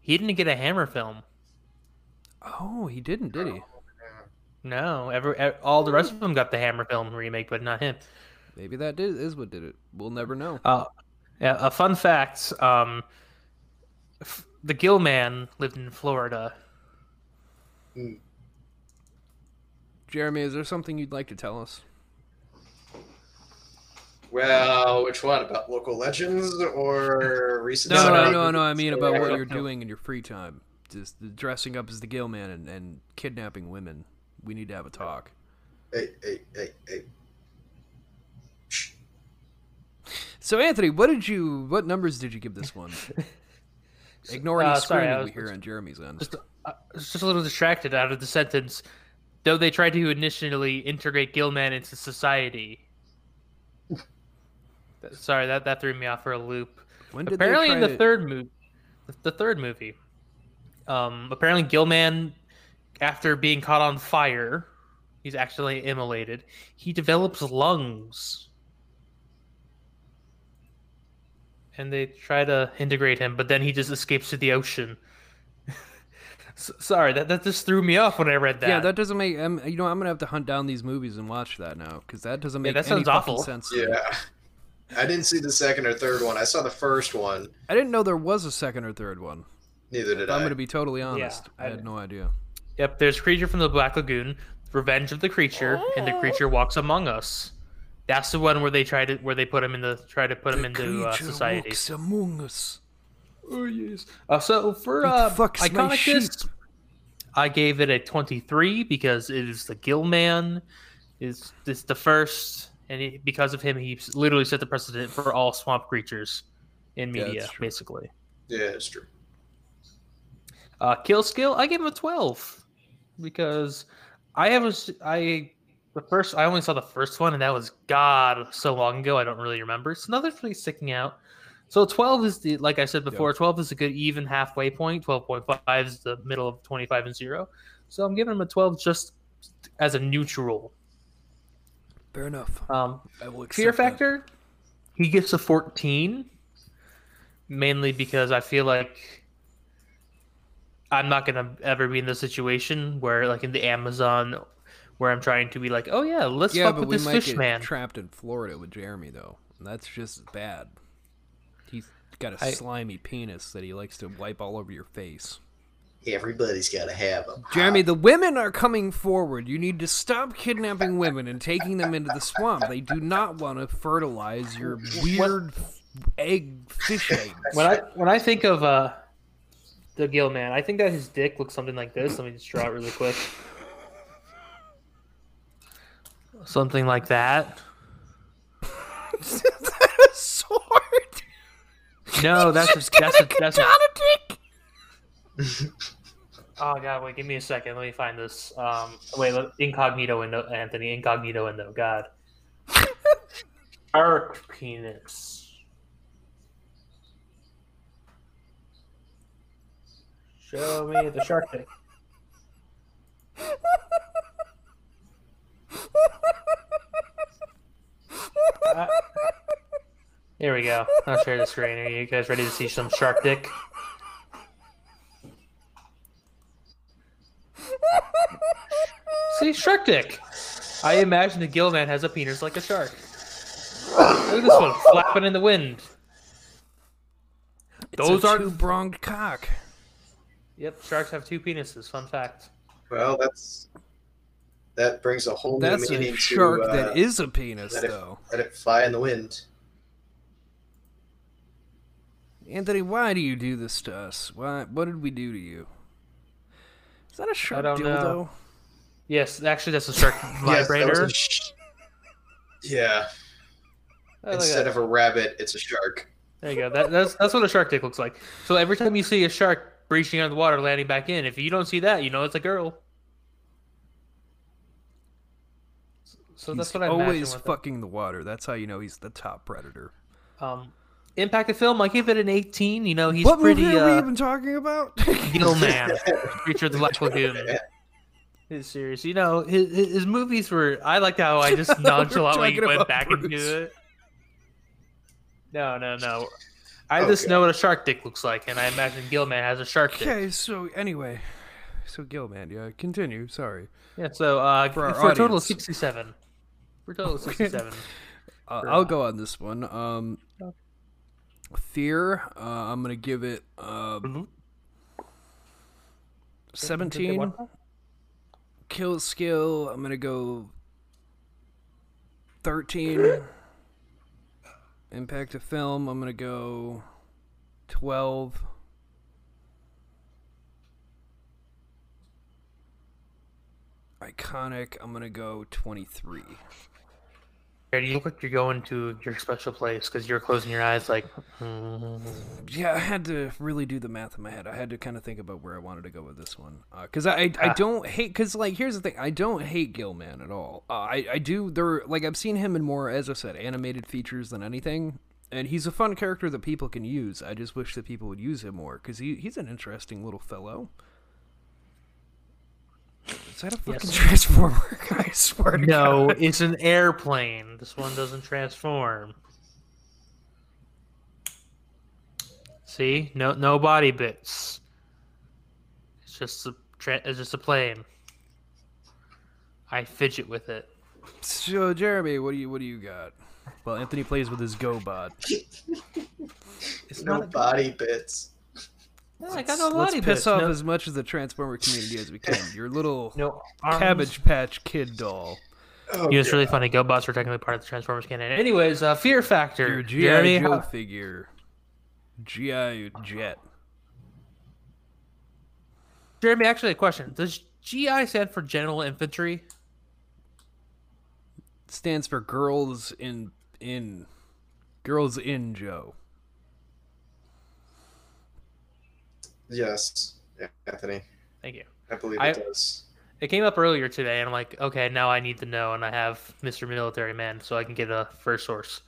He didn't get a Hammer film. Oh, he didn't, did he? No, every, all the rest of them got the Hammer film remake, but not him. Maybe that did, is what did it. We'll never know. Uh, yeah, a fun fact: um, f- the Gill Man lived in Florida. Jeremy, is there something you'd like to tell us? Well, which one? About local legends or recent? No, no, no, no, no, I mean about what you're doing in your free time. Just dressing up as the Gill Man and, and kidnapping women. We need to have a talk. Hey, hey, hey, hey. So, Anthony, what did you? What numbers did you give this one? Ignore any Uh, sorry, I screaming we hear on Jeremy's end. Just, I was just a little distracted out of the sentence. Though they tried to initially integrate Gilman into society. That- Sorry, that, that threw me off for a loop. When did apparently in the to- third movie the third movie um apparently gilman after being caught on fire he's actually immolated he develops lungs and they try to integrate him but then he just escapes to the ocean S- sorry that, that just threw me off when i read that Yeah, that doesn't make. Um, you know, I'm gonna have to hunt down these movies and watch that now because that doesn't make that any sounds fucking awful. sense. Yeah. I didn't see the second or third one. I saw the first one. I didn't know there was a second or third one. Neither did I'm I. Am gonna be totally honest. I I had no idea. yep there's creature from the black lagoon revenge of the creature and the creature walks among us that's the one where they try to where they put him in the try to put him into uh, society walks among us. Oh yes. Uh, so for It uh, fucks my iconicness, I gave it a twenty-three because it is the Gill Man. Is this the first, and he, because of him, he literally set the precedent for all swamp creatures in media, that's true. basically. yeah, it's true. Uh, kill skill, I gave him a twelve because I have a s- I the first I only saw the first one, and that was God so long ago. I don't really remember. So nothing's really sticking out. So twelve is the like I said before. Twelve is a good even halfway point. Twelve point five is the middle of twenty five and zero. So I'm giving him a twelve just as a neutral. Fair enough. Um, I will accept fear that. factor, he gets a fourteen, mainly because I feel like I'm not gonna ever be in the situation where, like in the Amazon, where I'm trying to be like, oh yeah, let's Yeah, fuck with this fish man. trapped in Florida with Jeremy though. That's just bad. He's got a I- slimy penis that he likes to wipe all over your face. Everybody's got to have them. Jeremy, the women are coming forward. You need to stop kidnapping women and taking them into the swamp. They do not want to fertilize your weird f- egg fish eggs. when I when I think of uh, the Gill man, I think that his dick looks something like this. Let me just draw it really quick. Something like that. a sword. No, that's a, that's a, that's a, a dick. Oh god, wait, give me a second. Let me find this. Um, wait, let, incognito window, Anthony. Incognito window. God. Shark penis. Show me the shark dick. Uh, here we go. I'll share the screen. Are you guys ready to see some shark dick? See, shark dick. I imagine the gill man has a penis like a shark. Look at this one flapping in the wind. Those a are two-pronged cock. Yep, sharks have two penises. Fun fact. Well, that's that brings a whole new meaning a shark to uh, that is a penis, let it- though. let it fly in the wind. Anthony, why do you do this to us? Why? What did we do to you? Is that a shark don't dildo? know. Yes, actually, that's a shark Yes, vibrator. a sh- yeah. Oh, Instead of a rabbit, it's a shark. There you go. That, that's that's what a shark dick looks like. So every time you see a shark breaching under the water, landing back in, if you don't see that, you know it's a girl. So that's what I imagine always with it. fucking the water. That's how you know he's the top predator. Um, impact of film, I give it an 18. You know, he's what pretty movie are we uh, even talking about? Gilman, Creature of the Black Lagoon. His series, you know, his, his his movies were. I liked how I just nonchalantly went back Bruce. into it. No, no, no. I Oh, just God. know what a shark dick looks like, and I imagine Gilman has a shark dick. okay, so anyway, so Gilman, yeah, continue. Sorry. Yeah, so uh, For for, a total of 67. For a total of 67. Uh, For, I'll uh, go on this one. Um, Fear. Uh, I'm gonna give it uh, Mhm. seventeen. Kill skill. I'm gonna go thirteen. Impact of film. I'm gonna go twelve. Iconic. I'm gonna go twenty-three. Jared, you look like you're going to your special place because you're closing your eyes like. "Hmm." Yeah, I had to really do the math in my head. I had to kind of think about where I wanted to go with this one, because I I Ah. don't hate because like here's the thing I don't hate Gilman at all. Uh, I I do there like I've seen him in more as I said animated features than anything, and he's a fun character that people can use. I just wish that people would use him more because he he's an interesting little fellow. Is that a fucking Yes. transformer? I swear to No, God. it's an airplane. This one doesn't transform. See, no, no body bits. It's just a, tra- it's just a plane. I fidget with it. So Jeremy, what do you what do you got? Well, Anthony plays with his GoBot. It's No not. Body bits. No, I got no Let's body piss off no, as much of the Transformer community as we can. Your little no arms. Cabbage Patch Kid doll. Oh, You know, it's God. really funny. GoBots are technically part of the Transformers canon. Anyways, uh, Fear Factor. Your GI Jeremy, Joe how- figure. GI Jet. Jeremy, actually, a question. Does GI stand for General Infantry? Stands for Girls in in Girls in Joe. Yes, Anthony. Thank you. I believe I- it does. It came up earlier today, and I'm like, okay, now I need to know, and I have Mr. Military Man, so I can get a first source.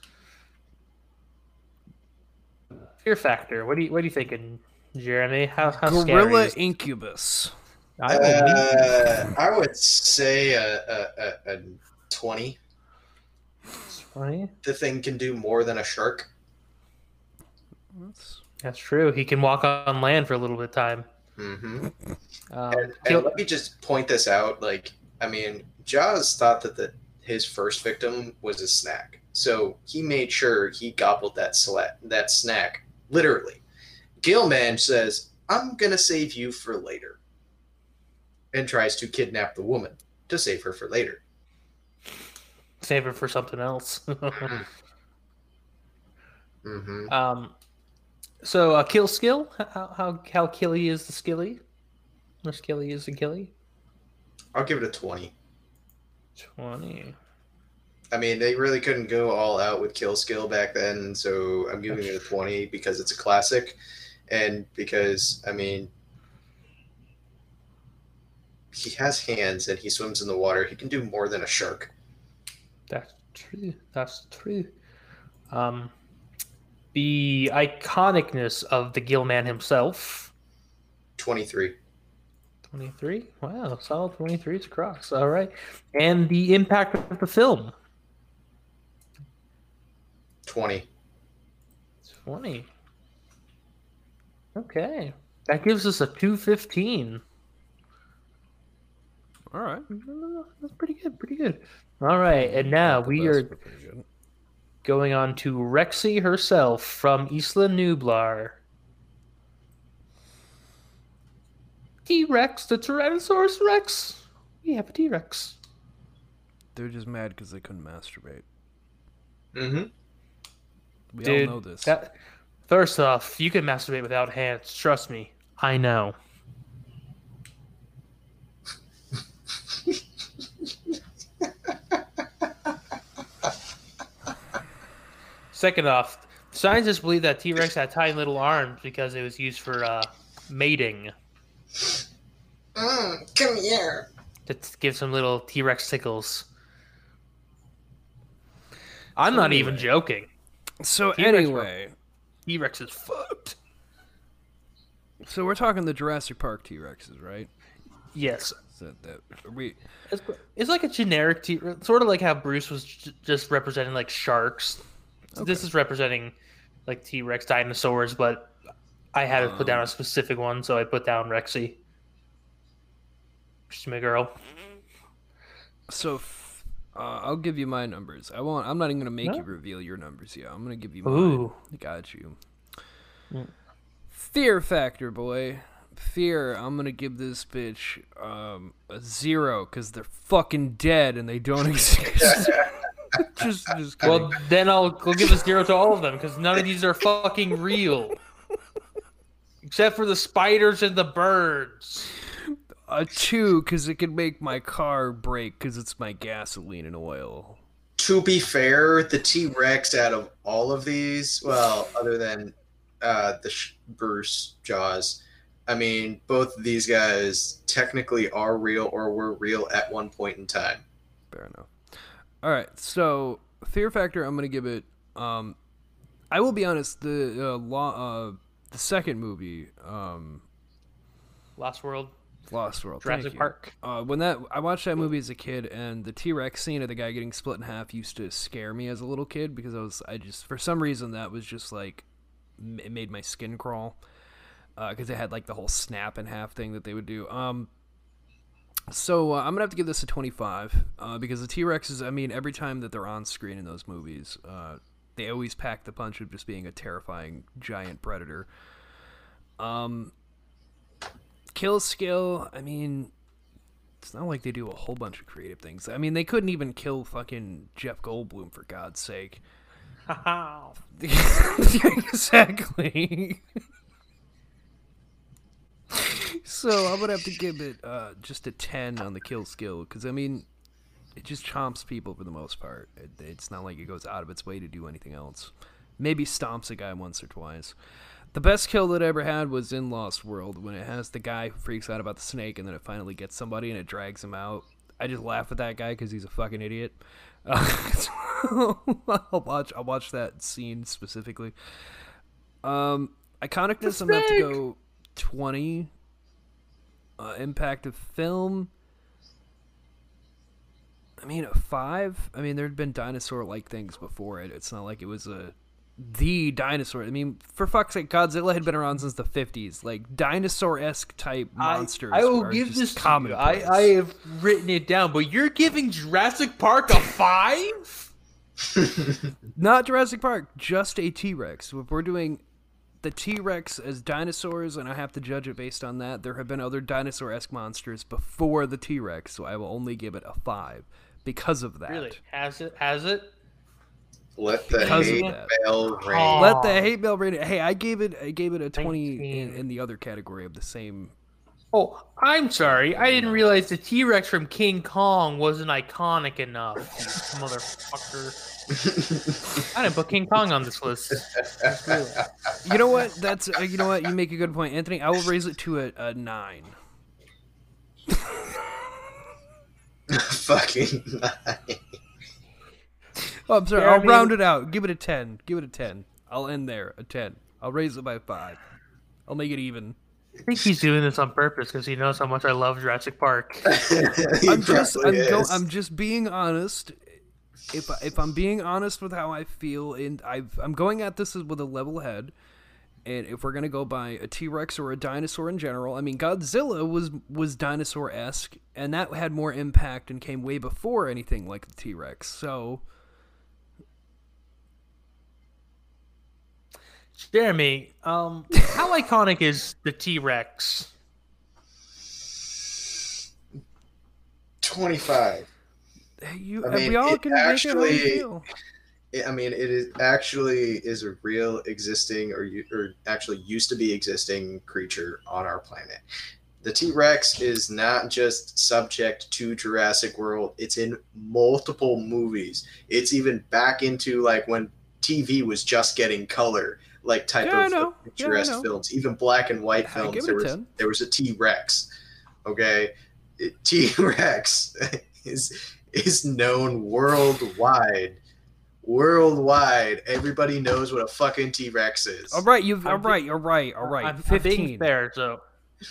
Fear Factor. What do you What are you thinking, Jeremy? How how scary Gorilla is- Incubus. I will Uh, I would say a, a, a, a 20. Funny. The thing can do more than a shark. That's- That's true. He can walk on land for a little bit of time. hmm Um, And, and let me just point this out. Like, I mean, Jaws thought that the, his first victim was a snack, so he made sure he gobbled that sla- that snack literally. Gilman says, "I'm gonna save you for later," and tries to kidnap the woman to save her for later. save her for something else. hmm um, so uh, kill skill. How how how killy is the skilly? Or skilly is the killy? I'll give it a twenty. Twenty. I mean, they really couldn't go all out with kill skill back then, so I'm giving it a 20 because it's a classic and because, I mean, he has hands and he swims in the water. He can do more than a shark. That's true. That's true. Um, the iconicness of the Gillman himself. 23. 23. Wow, solid 23s across. All right. And the impact of the film. 20. 20. Okay. That gives us a 215. All right. That's pretty good. Pretty good. All right. And now Not we are but pretty good. Going on to Rexy herself from Isla Nublar. T Rex, the Tyrannosaurus Rex. We have a T Rex. They're just mad because they couldn't masturbate. Mm-hmm. We Dude, all know this. That, first off, you can masturbate without hands. Trust me. I know. Second off, Scientists believe that T Rex had tiny little arms because it was used for uh, mating Mm, come here. to give some little T Rex tickles. I'm not even joking. So T-Rex anyway, T Rex is fucked. so we're talking the Jurassic Park T Rexes, right? Yes. So that are we It's, it's like a generic T, Rex. sort of like how Bruce was j- just representing like sharks. This is representing like T Rex dinosaurs, but I had to put down a specific one, so I put down Rexy. Just my girl. so. F- uh, I'll give you my numbers. I won't. I'm not even gonna make No? you reveal your numbers yet. I'm gonna give you mine. Ooh. Got you. Mm. Fear factor, boy. Fear. I'm gonna give this bitch um, a zero because they're fucking dead and they don't exist. just, just kidding. Well, then I'll, I'll give a zero to all of them because none of these are fucking real. Except for the spiders and the birds. a two because it could make my car break because it's my gasoline and oil. To be fair, the T Rex out of all of these, well, other than uh, the Sh- Bruce Jaws, I mean, both of these guys technically are real or were real at one point in time. Fair enough. All right, so fear factor. I'm gonna give it. Um, I will be honest. The uh, law, uh, the second movie, um, Lost World, Lost World, Jurassic. Park. Uh, when that I watched that movie as a kid, and the T Rex scene of the guy getting split in half used to scare me as a little kid because I was I just for some reason that was just like it made my skin crawl because it had like the whole snap in half thing that they would do. Um, so uh, I'm gonna have to give this a 25 uh, because the T Rexes. I mean, every time that they're on screen in those movies, uh, they always pack the punch of just being a terrifying giant predator. Um, kill skill. I mean, it's not like they do a whole bunch of creative things. I mean, they couldn't even kill fucking Jeff Goldblum for God's sake. exactly. so I'm gonna have to give it uh, just a ten on the kill skill because I mean, it just chomps people for the most part. It, it's not like it goes out of its way to do anything else. Maybe stomps a guy once or twice. The best kill that I ever had was in Lost World when it has the guy who freaks out about the snake and then it finally gets somebody and it drags him out. I just laugh at that guy because he's a fucking idiot. Uh, so I'll watch. I'll watch that scene specifically. Um, iconicness. I'm gonna have to go twenty. Uh, impact of film. I mean, a five. I mean, there'd been dinosaur-like things before it. It's not like it was a the dinosaur. I mean, for fuck's sake, Godzilla had been around since the fifties. Like dinosaur-esque type monsters. I, I will give this to you. I, I have written it down, but you're giving Jurassic Park a five? Not Jurassic Park, just a T Rex. If we're doing the T Rex as dinosaurs, and I have to judge it based on that, there have been other dinosaur esque monsters before the T Rex, so I will only give it a five because of that. Really? Has it? Has it? Let the Because hate that. mail Oh. rain. Let the hate mail rating. Hey, I gave it. I gave it a twenty in, in the other category of the same. Oh, I'm sorry. I didn't realize the T Rex from King Kong wasn't iconic enough. Motherfucker. I didn't put King Kong on this list. You know what? That's. Uh, you know what? You make a good point, Anthony. I will raise it to a, a nine. Fucking nice. Oh, I'm sorry. Yeah, I I'll mean- round it out. Give it a ten. Give it a ten. I'll end there. A ten. I'll raise it by five. I'll make it even. I think he's doing this on purpose because he knows how much I love Jurassic Park. I'm just. I'm, go. I'm just being honest. If I- if I'm being honest with how I feel, and I've, I'm going at this with a level head. And if we're gonna go by a T Rex or a dinosaur in general, I mean Godzilla was was dinosaur esque, and that had more impact and came way before anything like the T Rex. So Jeremy, um, how iconic is the T Rex? 25. hey, you, I mean, we all it can make it actually- I mean, it is actually is a real existing or or actually used to be existing creature on our planet. The T Rex is not just subject to Jurassic World; it's in multiple movies. It's even back into like when TV was just getting color, like type Yeah, of of Yeah, picturesque films, even black and white films. There was 10. there was a T Rex. Okay, T Rex is is known worldwide. Worldwide, everybody knows what a fucking T Rex is. All right, you've. I'm All be- right, all right, all right. I'm, I'm being Fifteen. fair, so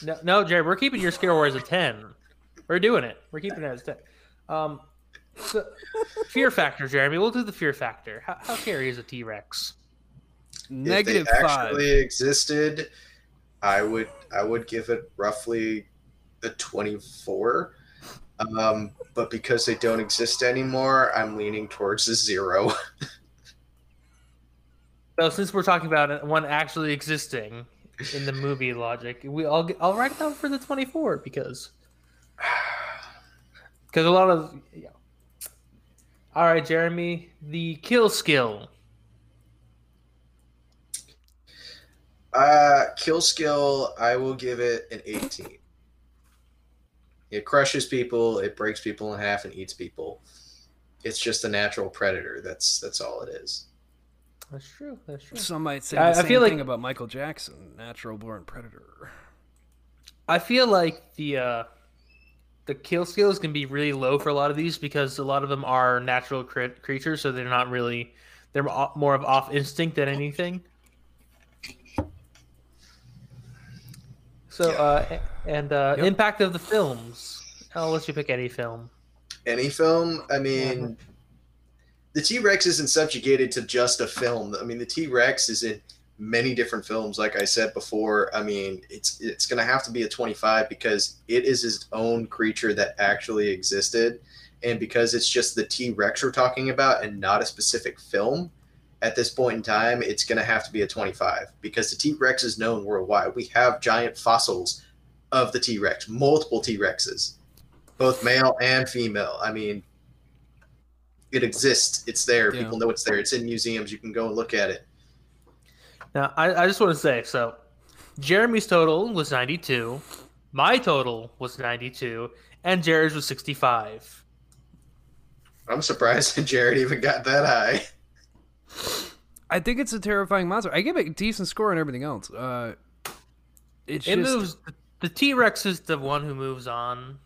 no, no, Jared, we're keeping your scare as a ten. We're doing it. We're keeping it as ten. Um, so, fear factor, Jeremy. We'll do the fear factor. How, how scary is a T Rex? Negative if they five. actually existed, I would I would give it roughly a twenty four. Um, but because they don't exist anymore, I'm leaning towards a zero. So since we're talking about one actually existing in the movie logic, we I'll I'll write it down for the twenty four because because a lot of yeah. All right, Jeremy, the kill skill. Uh, kill skill, I will give it an 18. It crushes people, it breaks people in half, and eats people. It's just a natural predator. That's that's all it is. That's true. That's true. Some might say I- the I same feel like- thing about Michael Jackson, natural born predator. I feel like the uh, the kill skills can be really low for a lot of these because a lot of them are natural crit- creatures, so they're not really they're more of off instinct than anything. So uh, and uh, Yep. impact of the films. I'll let you pick any film. Any film, I mean, the T Rex isn't subjugated to just a film. I mean, the T Rex is in many different films. Like I said before, I mean, it's it's going to have to be a 25 because it is its own creature that actually existed, and because it's just the T Rex we're talking about and not a specific film. At this point in time, it's going to have to be a 25 because the T Rex is known worldwide. We have giant fossils of the T Rex, multiple T Rexes, both male and female. I mean, it exists. It's there. Yeah. People know it's there. It's in museums. You can go and look at it. Now, I, I just want to say so. Jeremy's total was ninety two, my total was ninety two, and Jared's was sixty five. I'm surprised that Jared even got that high. I think it's a terrifying monster. I give it a decent score and everything else. Uh, it's It just moves. The T Rex is the one who moves on.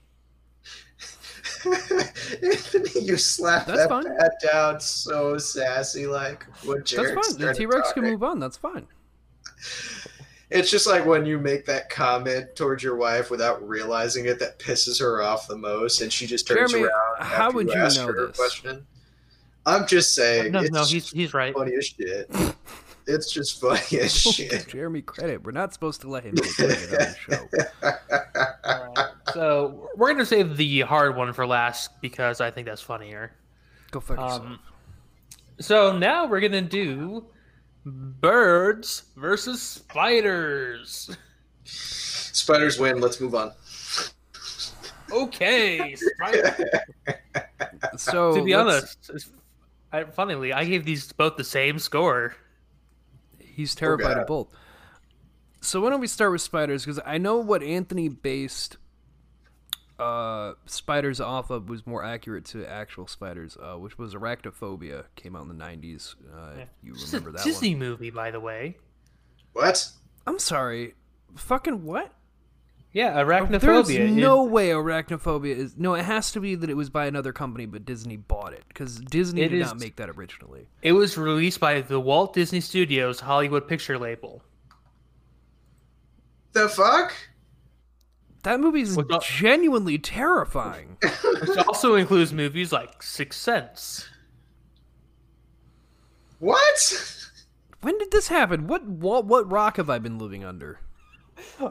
Anthony, you slapped That's that fine. bat down so sassy, like when Jared that's fine. The T Rex can move on. That's fine. It's just like when you make that comment towards your wife without realizing it, that pisses her off the most, and she just turns Jeremy, around. how would you ask know her this? Question. I'm just saying. No, no, he's he's right. funny as shit. It's just funny as shit. Jeremy credit. We're not supposed to let him take credit on the show. All right. So we're gonna save the hard one for last because I think that's funnier. Go fuck yourself. Um, so now we're gonna do birds versus spiders. Spiders win. Let's move on. Okay, spider. so to be honest, it's, I, funnily, I gave these both the same score. He's terrified God. of both. So why don't we start with spiders? Because I know what Anthony based uh, spiders off of was more accurate to actual spiders, uh, which was arachnophobia. Came out in the '90s. Uh, if You This is remember a that Disney one? movie, by the way. What? I'm sorry. Fucking what? Yeah, arachnophobia. There's It- no way arachnophobia is. No, it has to be that it was by another company, but Disney bought it because Disney It did is- not make that originally. It was released by the Walt Disney Studios Hollywood Picture Label. The fuck? That movie is What's genuinely terrifying. Which also includes movies like Sixth Sense. What? when did this happen? What, what what rock have I been living under?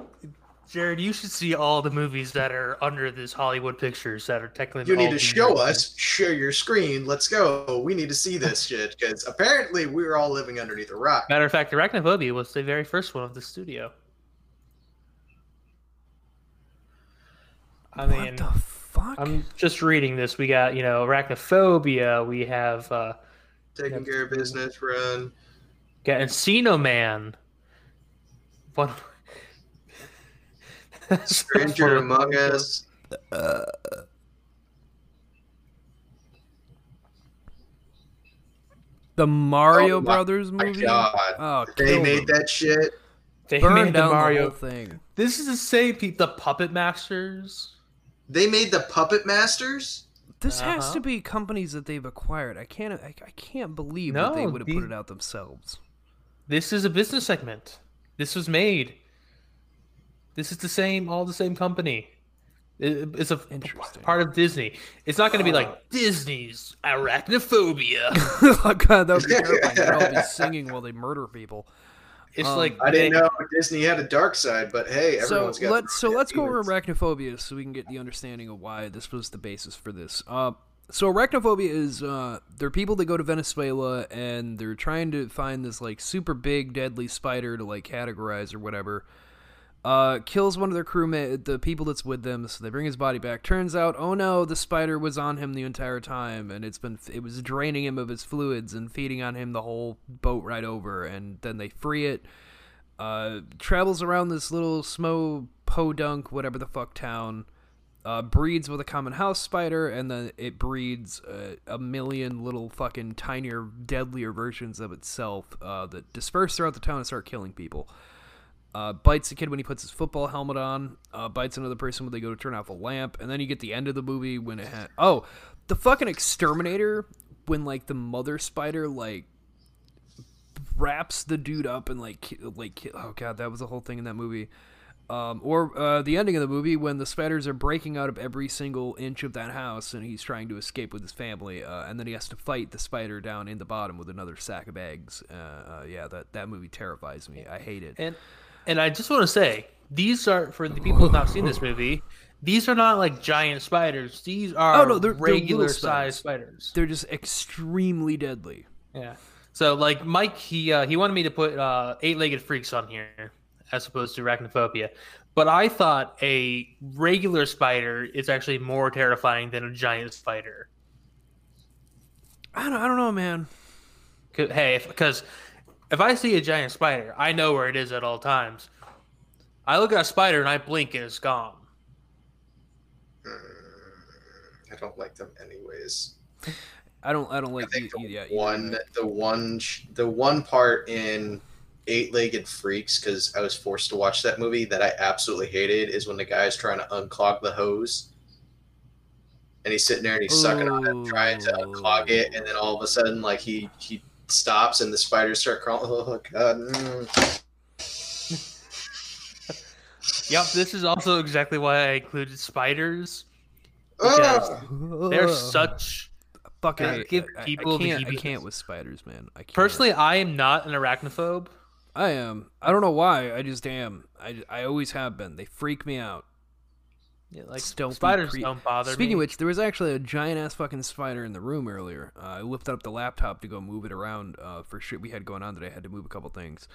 Jared, you should see all the movies that are under this Hollywood Pictures that are technically. You need to show movies. us. Share your screen. Let's go. We need to see this shit because apparently we're all living underneath a rock. Matter of fact, Arachnophobia was the very first one of the studio. I mean, what the fuck? I'm just reading this. We got you know Arachnophobia. We have uh, Taking care of business, run. got Encino Man. One. Stranger Among Us. The Mario Oh my Brothers My movie. God, Oh, they made them. that shit. They Burn made the Mario. the thing. This is the same people, the Puppet Masters. They made the Puppet Masters. This has Uh-huh. to be companies that they've acquired. I can't. I, I can't believe No, that they would have the- put it out themselves. This is a business segment. This was made. This is the same, all the same company. It- it's a Interesting. part of Disney. It's not going to be like Disney's arachnophobia. oh god, that would be terrifying. They'd all be singing while they murder people. It's Um, like I didn't they- know Disney had a dark side, but hey, So everyone's got. let's so let's go over arachnophobia so we can get the understanding of why this was the basis for this. Uh, so arachnophobia is uh, they're people that go to Venezuela and they're trying to find this like super big deadly spider to like categorize or whatever. Uh, kills one of their crewmate, the people that's with them, so they bring his body back. Turns out, oh no, the spider was on him the entire time, and it's been it was draining him of his fluids and feeding on him the whole boat ride over. And then they free it uh, travels around this little smo podunk whatever the fuck town uh, breeds with a common house spider and then it breeds uh, a million little fucking tinier deadlier versions of itself uh, that disperse throughout the town and start killing people uh, bites a kid when he puts his football helmet on. Uh, bites another person when they go to turn off a lamp. And then you get the end of the movie when it had oh the fucking exterminator when like the mother spider like wraps the dude up and like like oh god that was the whole thing in that movie. Um, or uh, the ending of the movie when the spiders are breaking out of every single inch of that house and he's trying to escape with his family uh, and then he has to fight the spider down in the bottom with another sack of eggs. Uh, uh, yeah that, that movie terrifies me. I hate it. And and I just want to say, these are for the people who have not seen this movie. These are not like giant spiders. These are Oh, no, they're- they're regular sized spiders. they're just extremely deadly Yeah. So like Mike, he uh, he wanted me to put uh, eight-legged freaks on here as opposed to arachnophobia, but I thought a regular spider is actually more terrifying than a giant spider. i don't, I don't know man. Hey, because if I see a giant spider, I know where it is at all times. I look at a spider and I blink and it's gone. Mm, I don't like them anyways. i don't i don't like I think the yeah, one, way. the one, the one part in Eight-Legged Freaks because I was forced to watch that movie that I absolutely hated is when the guy's trying to unclog the hose, and he's sitting there and he's sucking on it, trying to unclog it, and then all of a sudden, like he he stops and the spiders start crawling. Oh god! mm. Yep, this is also exactly why I included spiders. Because Ah! they're such. fucking They give I- I- people I can't, I can't with spiders man i can't Personally, I am not an arachnophobe. I am. I don't know why. I just am. I, I always have been. They freak me out. Yeah, like Stealthy spiders cre- don't bother Speaking me. of which, there was actually a giant ass fucking spider in the room earlier. Uh, I lifted up the laptop to go move it around uh, for shit we had going on today. I had to move a couple things.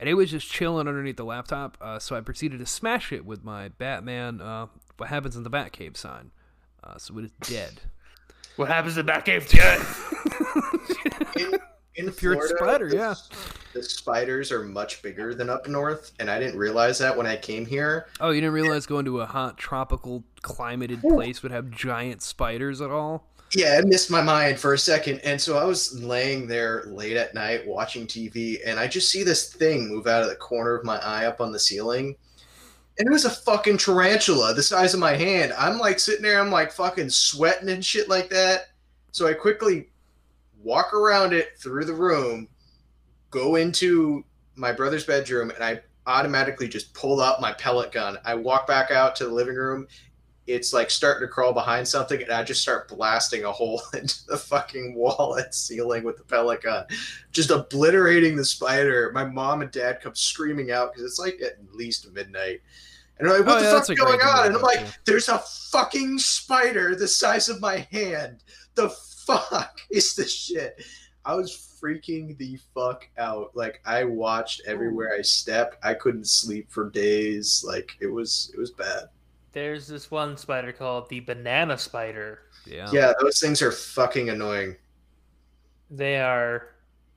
And it was just chilling underneath the laptop. Uh, so I proceeded to smash it with my Batman, uh, what happens in the Batcave sign. Uh, so it is dead. what happens in the Batcave? Yeah. in, Florida, spider, the- yeah. The spiders are much bigger than up north, and I didn't realize that when I came here. Oh, you didn't realize going to a hot, tropical, climated place would have giant spiders at all? Yeah, it missed my mind for a second. And so I was laying there late at night watching TV, and I just see this thing move out of the corner of my eye up on the ceiling. And it was a fucking tarantula the size of my hand. I'm like sitting there, I'm like fucking sweating and shit like that. So I quickly walk around it through the room, go into my brother's bedroom, and I automatically just pull out my pellet gun. I walk back out to the living room. It's like starting to crawl behind something, and I just start blasting a hole into the fucking wall and ceiling with the pellet gun, just obliterating the spider. My mom and dad come screaming out because it's like at least midnight. And they're like, what Oh, the yeah, fuck's going on? And I'm like, there's a fucking spider the size of my hand. The fuck is this shit? I was freaking the fuck out. Like I watched everywhere I stepped. I couldn't sleep for days. Like it was it was bad. There's this one spider called the banana spider. Yeah. Yeah, those things are fucking annoying. They are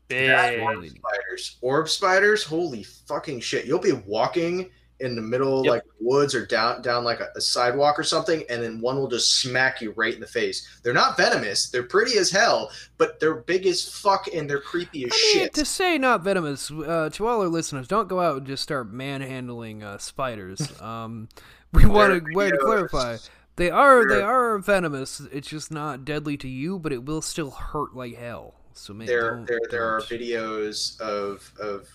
big. That's orb spiders. Orb spiders, holy fucking shit. You'll be walking in the middle, Yep. like woods or down down like a, a sidewalk or something, and then one will just smack you right in the face. They're not venomous. They're pretty as hell, but they're big as fuck and they're creepy as I mean, shit. to say not venomous, uh, to all our listeners, don't go out and just start manhandling uh, spiders. Um, we want to way to clarify. They are they There- are venomous. It's just not deadly to you, but it will still hurt like hell. So there there there are videos of of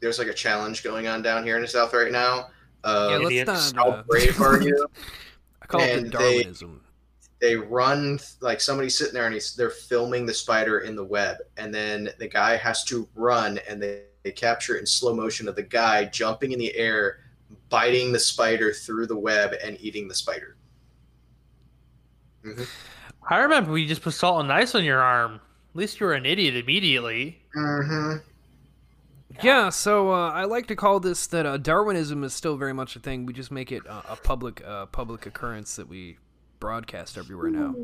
there's like a challenge going on down here in the south right now. Yeah, let's Idiots. not. how Uh, brave are you? I call it and the they- Darwinism. they run like somebody's sitting there and he's they're filming the spider in the web and then the guy has to run and they, they capture it in slow motion of the guy jumping in the air biting the spider through the web and eating the spider I remember we just put salt and ice on your arm. At least you were an idiot immediately. mm-hmm. Yeah, so uh, I like to call this that uh, Darwinism is still very much a thing. We just make it uh, a public uh, public occurrence that we broadcast everywhere now.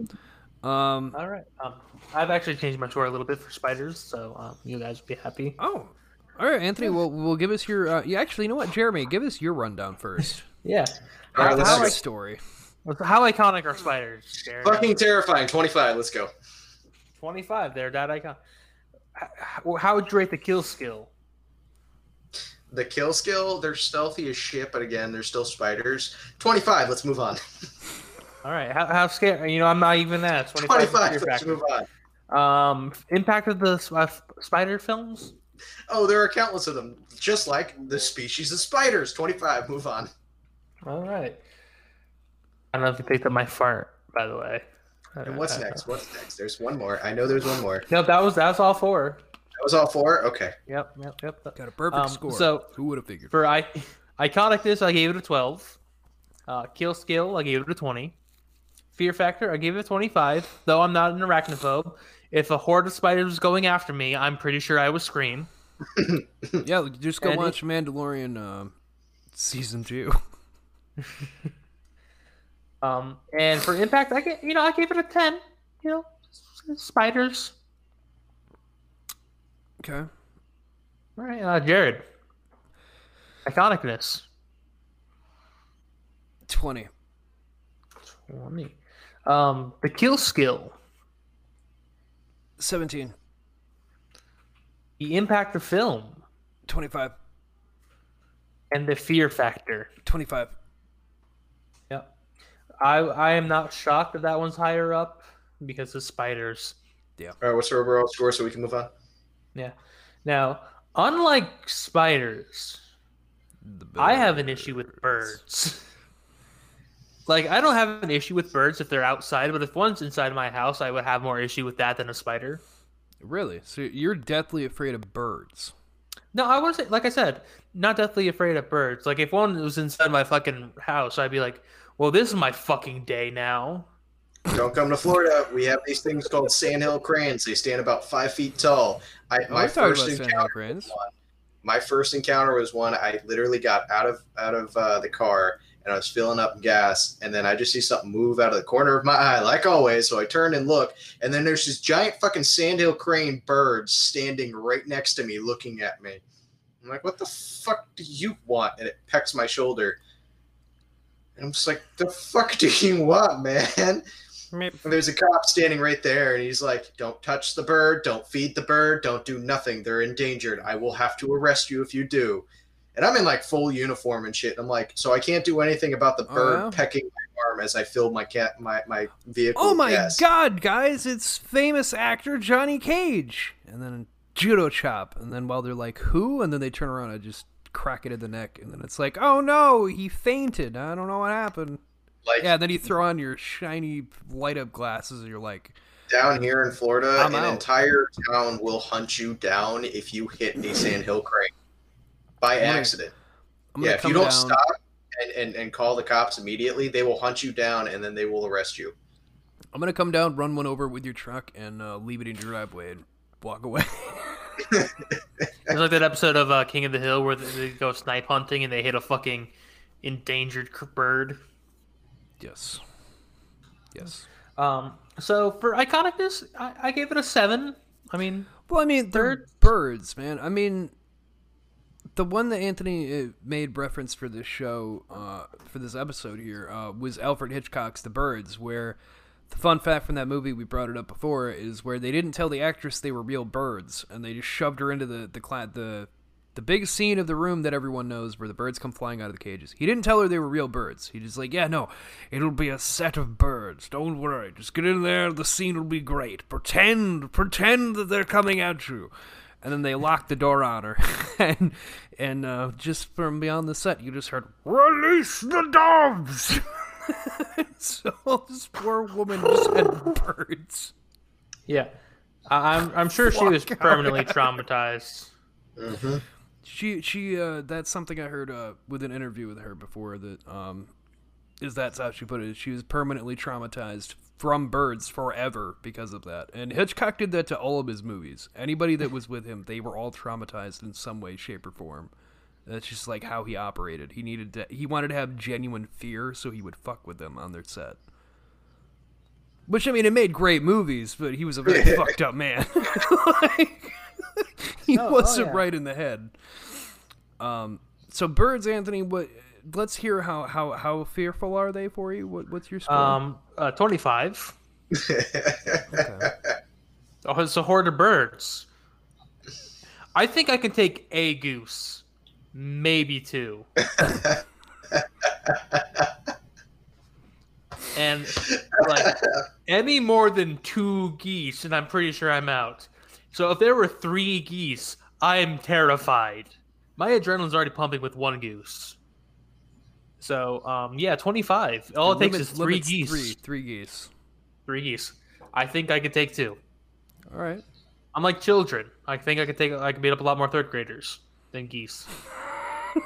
Um, All right. Um, I've actually changed my tour a little bit for spiders, so um, you guys will be happy. oh, all right, Anthony. Well, we'll give us your. Uh, yeah, actually, you know what, Jeremy, give us your rundown first. Yeah. All right, How- let's how go. Story. How iconic are spiders? Jared? fucking terrifying 25 let's go 25. They're that iconic. How, how would you rate the kill skill? The kill skill they're stealthy as shit but again they're still spiders 25 let's move on All right. How, how scary? You know, I'm not even that. 25. 25 let's move on Um, impact of the uh, spider films. oh there are countless of them just like the species of spiders 25 move on All right. I don't know if you picked up my fart, by the way. and what's next what's next there's one more i know there's one more No, that was that was all four. That was all four okay Yep, yep, yep. Got a perfect Um, score. so- who would have figured? For I, iconicness, I gave it a 12. Uh, kill skill, I gave it a 20. Fear factor, I gave it a 25. Though I'm not an arachnophobe, if a horde of spiders was going after me, I'm pretty sure I would scream. yeah, just go Andy? watch Mandalorian uh, season two. Um, and for impact, I get you know I gave it a 10. You know, spiders. Okay. All right, uh, Jared. Iconicness. Twenty. 20. Um, the kill skill. Seventeen. The impact of film. Twenty-five. And the fear factor. Twenty-five. Yep. I I am not shocked that that one's higher up because of spiders. Yeah. All right what's our overall score so we can move on Yeah. Now, unlike spiders, I have an issue with birds. like I don't have an issue with birds if they're outside, but if one's inside my house, I would have more issue with that than a spider. Really? So you're deathly afraid of birds? No, I want to say, like I said, not deathly afraid of birds. Like if one was inside my fucking house, I'd be like, "Well, this is my fucking day now." Don't come to Florida. We have these things called sandhill cranes. They stand about five feet tall. I, Oh, my first encounter one. My first encounter was one. I literally got out of out of uh, the car and I was filling up gas, and then I just see something move out of the corner of my eye, like always. So I turn and look, and then there's this giant fucking sandhill crane bird standing right next to me, looking at me. I'm like, "What the fuck do you want?" And it pecks my shoulder. And I'm just like, "The fuck do you want, man?" And there's a cop standing right there, and he's like, "Don't touch the bird. Don't feed the bird. Don't do nothing. They're endangered. I will have to arrest you if you do." And I'm in like full uniform and shit. And I'm like, so I can't do anything about the Oh, bird yeah? pecking my arm as I fill my cat my my vehicle. Oh my gas. god, guys! It's famous actor Johnny Cage, and then judo chop, and then while they're like, "Who?" and then they turn around, I just crack it in the neck, and then it's like, "Oh no, he fainted. I don't know what happened." Like Yeah, and then you throw on your shiny light up glasses, and you're like, down here in Florida, I'm an out. entire town will hunt you down if you hit a sandhill crane by accident. "I'm yeah, gonna if you don't down." stop and, and, and call the cops immediately, they will hunt you down and then they will arrest you. I'm gonna come down, run one over with your truck, and uh, leave it in your driveway and walk away. It's like that episode of uh, King of the Hill where they they go snipe hunting and they hit a fucking endangered bird. Yes. Yes. Um, so for iconicness, I, I gave it a seven. I mean, Well, I mean, they're Birds? birds, man. I mean, the one that Anthony uh, made reference for this show, uh, for this episode here, uh, was Alfred Hitchcock's The Birds, where the fun fact from that movie, we brought it up before, is where they didn't tell the actress they were real birds, and they just shoved her into the the cla- the the big scene of the room that everyone knows where the birds come flying out of the cages. He didn't tell her they were real birds. He just like, yeah, no, it'll be a set of birds. Don't worry. Just get in there. The scene will be great. Pretend, pretend that they're coming at you. And then they locked the door on her, and and uh, just from beyond the set, you just heard, "Release the doves." so this poor woman just had birds. Yeah, I- I'm I'm sure she was permanently traumatized. hmm She she uh that's something I heard uh with an interview with her before that um is that's how she put it. She was permanently traumatized from birds forever because of that. And Hitchcock did that to all of his movies. Anybody that was with him, they were all traumatized in some way, shape, or form. That's just like how he operated. He needed to he wanted to have genuine fear so he would fuck with them on their set. Which I mean, it made great movies, but he was a very fucked up man. Like, he Oh, oh, wasn't yeah. right in the head. Um, so birds, Anthony. What? Let's hear how how how fearful are they for you? What what's your score? Um, uh, 25. Okay. Oh, it's a horde of birds. I think I can take a goose, maybe two. and like any more than two geese, and I'm pretty sure I'm out. So if there were three geese, I'm terrified. My adrenaline's already pumping with one goose. So um, yeah, 25. All it takes Limit- is three geese. Three three geese. Three geese. I think I could take two. All right. I'm like children. I think I could take. I could beat up a lot more third graders than geese.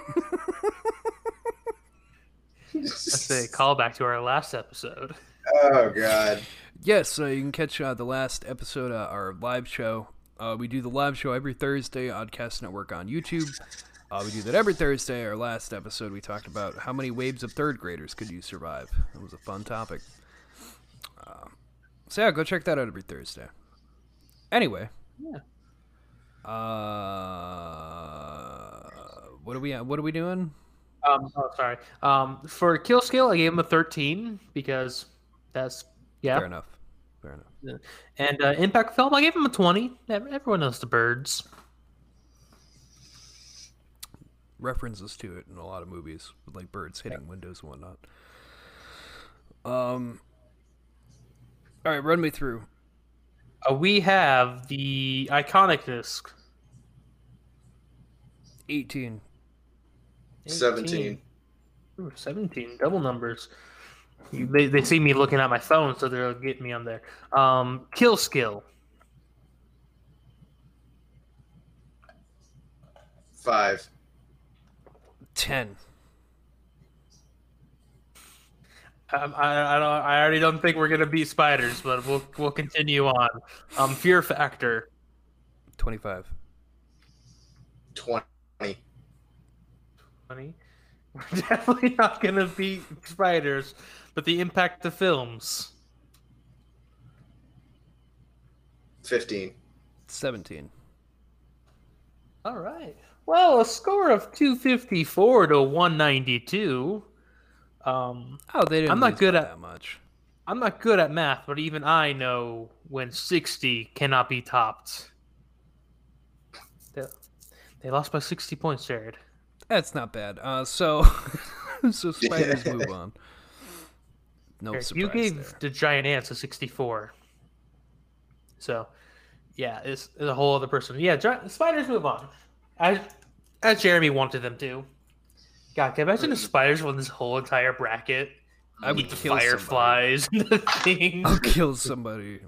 That's a callback to our last episode. Oh god. Yes, uh, you can catch uh, the last episode, uh, our live show. Uh, we do the live show every Thursday, Oddcast Network on YouTube. Uh, we do that every Thursday. Our last episode, we talked about how many waves of third graders could you survive. It was a fun topic. Uh, so yeah, go check that out every Thursday. Anyway. Yeah. Uh, what are we? What are we doing? Um, oh, sorry. Um, for kill skill, I gave him a 13 because that's yeah. Fair enough. Fair enough. And uh, impact film, I gave him a 20. Everyone knows the birds. references to it in a lot of movies with like birds hitting windows and whatnot. Um. All right, run me through. Uh, we have the iconic disc. Eighteen. 17. Ooh, 17, double numbers. You, they, they see me looking at my phone, so they'll get me on there. Um, kill skill. Five. Ten. Um, I, I don't. I already don't think we're gonna beat spiders, but we'll we'll continue on. Um, fear factor. Twenty-five. 20. Funny. We're definitely not gonna beat spiders, but the impact to films. 15. Seventeen. All right. Well, a score of two fifty four to one ninety two. Um, Oh, they didn't. I'm not good at- that much. I'm not good at math, but even I know when 60 cannot be topped. They, they lost by 60 points, Jared. That's not bad. Uh, so, so spiders move on. No Jared, surprise you gave there. the giant ants a 64. So, yeah, it's, it's a whole other person. Yeah, gi- spiders move on. As, as Jeremy wanted them to. God, can you imagine if spiders won this whole entire bracket? I would Eat the kill somebody. fireflies and the things. I'll kill somebody.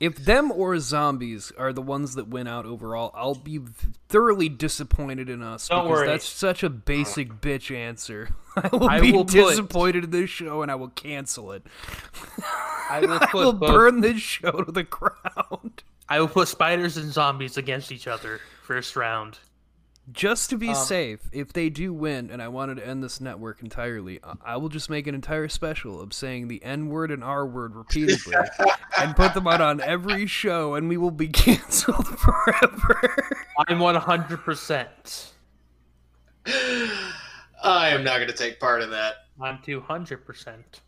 If them or zombies are the ones that win out overall, I'll be thoroughly disappointed in us Don't because worry. that's such a basic bitch answer. I will I be will put- disappointed in this show and I will cancel it. I will I put will both- burn this show to the ground. I will put spiders and zombies against each other first round. Just to be Um, safe, if they do win, and I wanted to end this network entirely, I- I will just make an entire special of saying the N word and R word repeatedly and put them out on every show, and we will be canceled forever. I'm 100%. I am not going to take part in that. I'm two hundred percent.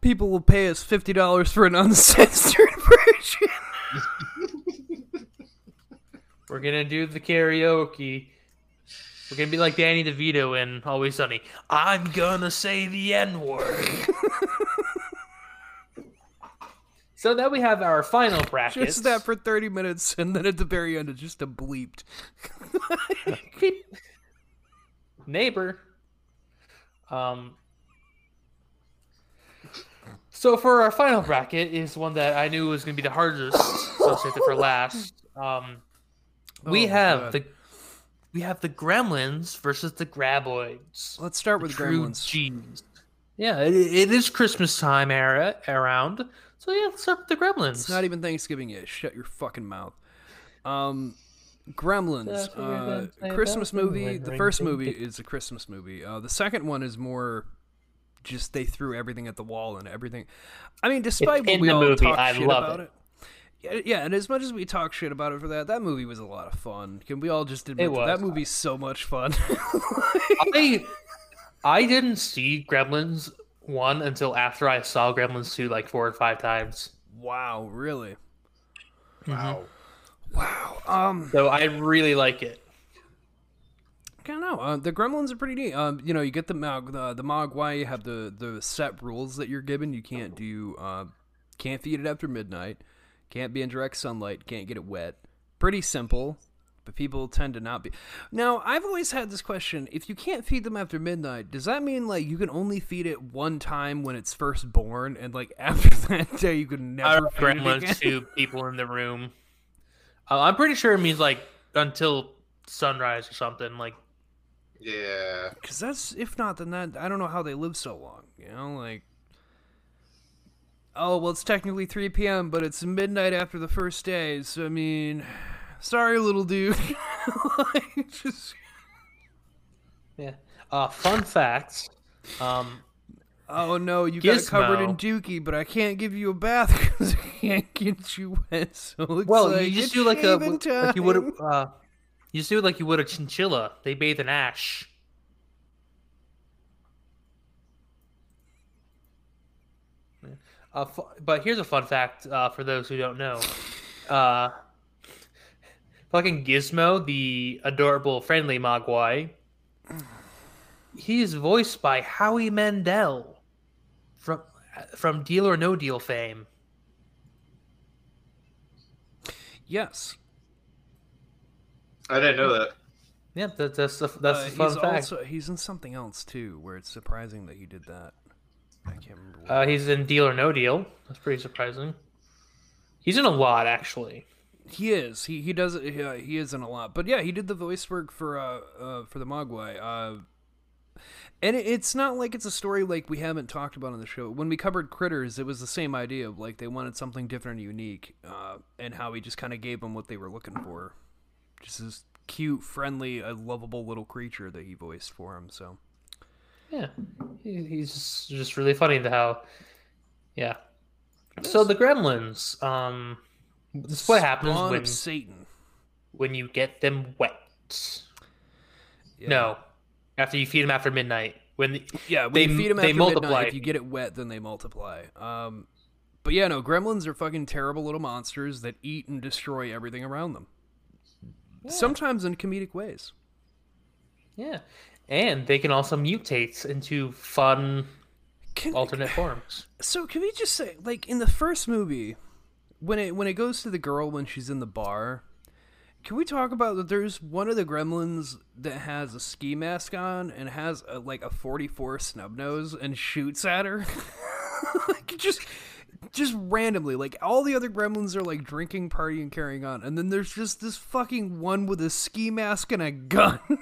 People will pay us fifty dollars for an uncensored version. We're gonna do the karaoke. We're gonna be like Danny DeVito in Always Sunny. I'm gonna say the N word. so now we have our final bracket. Just that for thirty minutes, and then at the very end, it's just a bleeped. neighbor. Um. So for our final bracket is one that I knew was going to be the hardest, so I'll save it for last. Um, we Oh, have God. the we have the Gremlins versus the Graboids. Let's start with True Gremlins. G's. Yeah, it, it is Christmas time era around, so yeah, let's start with the Gremlins. It's not even Thanksgiving yet. Shut your fucking mouth. Um, Gremlins, That's what we're uh, Christmas movie. The first movie is a Christmas movie. Uh, the second one is more just they threw everything at the wall and everything. I mean, despite what in we the all movie. talk I shit love about it. it. Yeah, yeah, and as much as we talk shit about it for that, that movie was a lot of fun. Can we all just admit that, that movie's so much fun? I I didn't see Gremlins one until after I saw Gremlins two like four or five times. wow, really? Wow. Wow. Um, So I really like it. I don't know. Uh, the Gremlins are pretty neat. Um, you know, you get the Mog, the, the Mogwai. You have the the set rules that you're given. You can't do, uh, can't feed it after midnight. Can't be in direct sunlight. Can't get it wet. Pretty simple, but people tend to not be. Now, I've always had this question: If you can't feed them after midnight, does that mean like you can only feed it one time when it's first born, and like after that day you can I never feed it again? Gremlins to people in the room. Uh, I'm pretty sure it means like until sunrise or something. Like Yeah. Because that's if not, then that I don't know how they live so long. You know, like oh well, it's technically three p.m., but it's midnight after the first day. So I mean, sorry, little dude. Like, just- yeah. Uh, fun facts. Um, oh no, you got covered in Gizmo. dookie, but I can't give you a bath because I can't get you wet. So it's well, like, you just do like a shaving like you would time. uh, you just do it like you would a chinchilla. They bathe in ash. Yeah. Uh, fu- but here's a fun fact uh, for those who don't know. Uh, fucking Gizmo, the adorable, friendly Mogwai, he is voiced by Howie Mandel from from Deal or No Deal fame. Yes, I didn't know that. Yeah, that, that's the, that's Uh, the fun he's fact. also he's in something else too, where it's surprising that he did that. I can't remember. What. Uh, he's in Deal or No Deal. That's pretty surprising. He's in a lot, actually. He is. He he does. it- Uh, he is in a lot. But yeah, he did the voice work for uh, uh for the Mogwai. Uh, and it, it's not like it's a story like we haven't talked about on the show. When we covered Critters, it was the same idea of like they wanted something different and unique, uh, and how he just kind of gave them what they were looking for. Just this cute, friendly, a lovable little creature that he voiced for him. So Yeah, he's just, just really funny to how. Yeah. So the Gremlins. Um, this is what happens Spawn when Satan. when you get them wet. Yeah. No, after you feed them after midnight. When the, Yeah, when They- you feed them they after multiply. midnight, if you get it wet, then they multiply. Um, but yeah, no, gremlins are fucking terrible little monsters that eat and destroy everything around them. Sometimes in comedic ways. yeah, and they can also mutate into fun Can, alternate forms. So can we just say, like in the first movie, when it when it goes to the girl when she's in the bar, can we talk about that? There's one of the gremlins that has a ski mask on and has a, like a 44 snub nose and shoots at her, like just just randomly. Like all the other gremlins are like drinking, partying, carrying on, and then there's just this fucking one with a ski mask and a gun.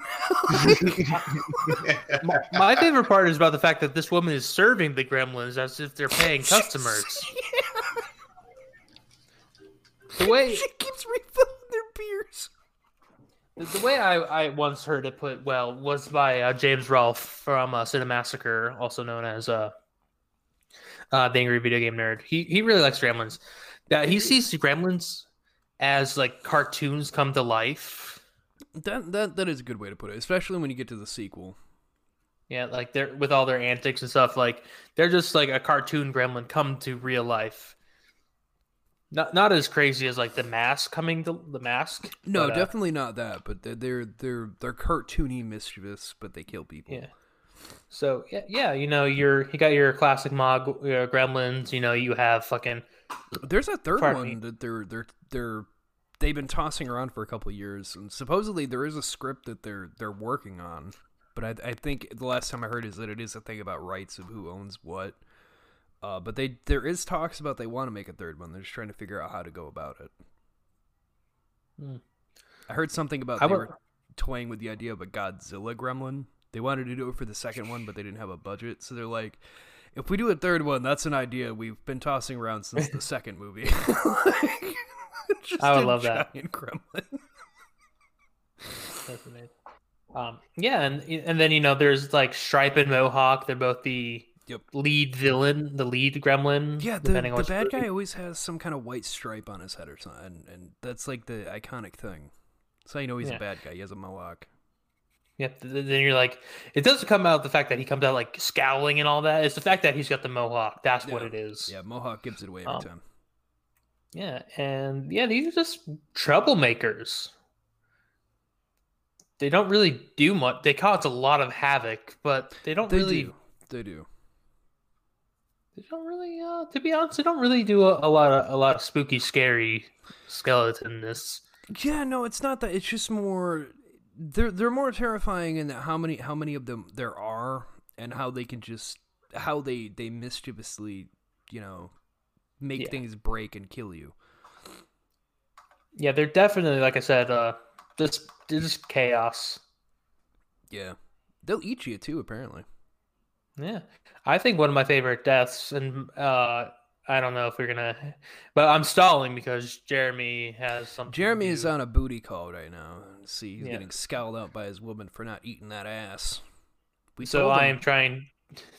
My favorite part is about the fact that this woman is serving the Gremlins as if they're paying customers. The way she keeps refilling their beers. The, the way I, I once heard it put well was by uh, James Rolfe from uh, Cinemassacre, also known as uh, uh, the Angry Video Game Nerd. He he really likes Gremlins. That he sees Gremlins as like cartoons come to life. That that that is a good way to put it, especially when you get to the sequel. Yeah, like they're with all their antics and stuff. Like they're just like a cartoon gremlin come to real life. Not not as crazy as like the mask coming to the mask. No, but, uh, definitely not that. But they're they're they're, they're cartoony mischievous, but they kill people. Yeah. So yeah, yeah, you know, you're you got your classic Mog uh, gremlins. You know, you have fucking There's a third one me. that they're they're they're they've been tossing around for a couple of years, and supposedly there is a script that they're they're working on. But I I think the last time I heard is that it is a thing about rights of who owns what. Uh, but they there is talks about they want to make a third one. They're just trying to figure out how to go about it. Hmm. I heard something about I they would- were toying with the idea of a Godzilla gremlin. They wanted to do it for the second one, but they didn't have a budget. So they're like, if we do a third one, that's an idea we've been tossing around since the second movie. Just I would love that. gremlin. That's amazing. Um, yeah, and and then you know there's like Stripe and Mohawk. They're both the Yep. lead villain, the lead gremlin. Yeah, the, depending on the bad guy always has some kind of white stripe on his head or something, and, and that's like the iconic thing. So you know he's Yeah. a bad guy. He has a mohawk. Yep. Then you're like, it doesn't come out the fact that he comes out like scowling and all that. It's the fact that he's got the mohawk. That's what it is. Yeah, mohawk gives it away every Um, time. Yeah, and yeah, these are just troublemakers. They don't really do much. They cause a lot of havoc, but they don't They really. do. They do. They don't really. Uh, to be honest, they don't really do a, a lot of a lot of spooky, scary skeletonness. Yeah, no, it's not that. It's just more. They're they're more terrifying in that how many how many of them there are and how they can just how they they mischievously you know make Yeah. things break and kill you. Yeah, they're definitely like I said. Uh, just they're just chaos. Yeah, they'll eat you too. Apparently. Yeah, I think one of my favorite deaths, and uh, I don't know if we're gonna, but I'm stalling because Jeremy has something. Jeremy is on a booty call right now. See, he's Yeah. getting scowled out by his woman for not eating that ass. We So I am trying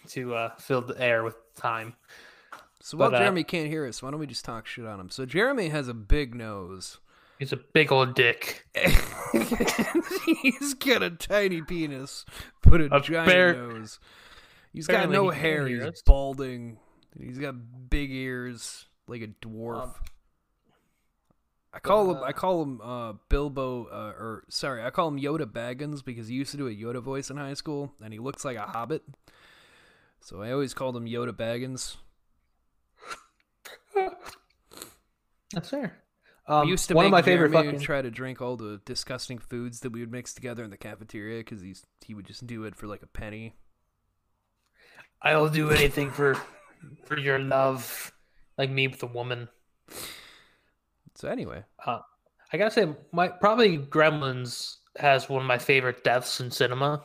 to uh, fill the air with time. So while but, uh, Jeremy can't hear us, why don't we just talk shit on him? So Jeremy has a big nose. He's a big old dick. he's got a tiny penis, but a, A giant bear- nose. He's got no he hair. He's us. balding. He's got big ears like a dwarf. Um, I call him. uh, I call him uh, Bilbo, uh, or sorry, I call him Yoda Baggins because he used to do a Yoda voice in high school, and he looks like a hobbit. So I always called him Yoda Baggins. That's fair. Um, we used to one make of my favorite Jeremy fucking. try to drink all the disgusting foods that we would mix together in the cafeteria because he's he would just do it for like a penny. I'll do anything for for your love, like me with a woman. So anyway, Uh, I gotta say, my probably Gremlins has one of my favorite deaths in cinema,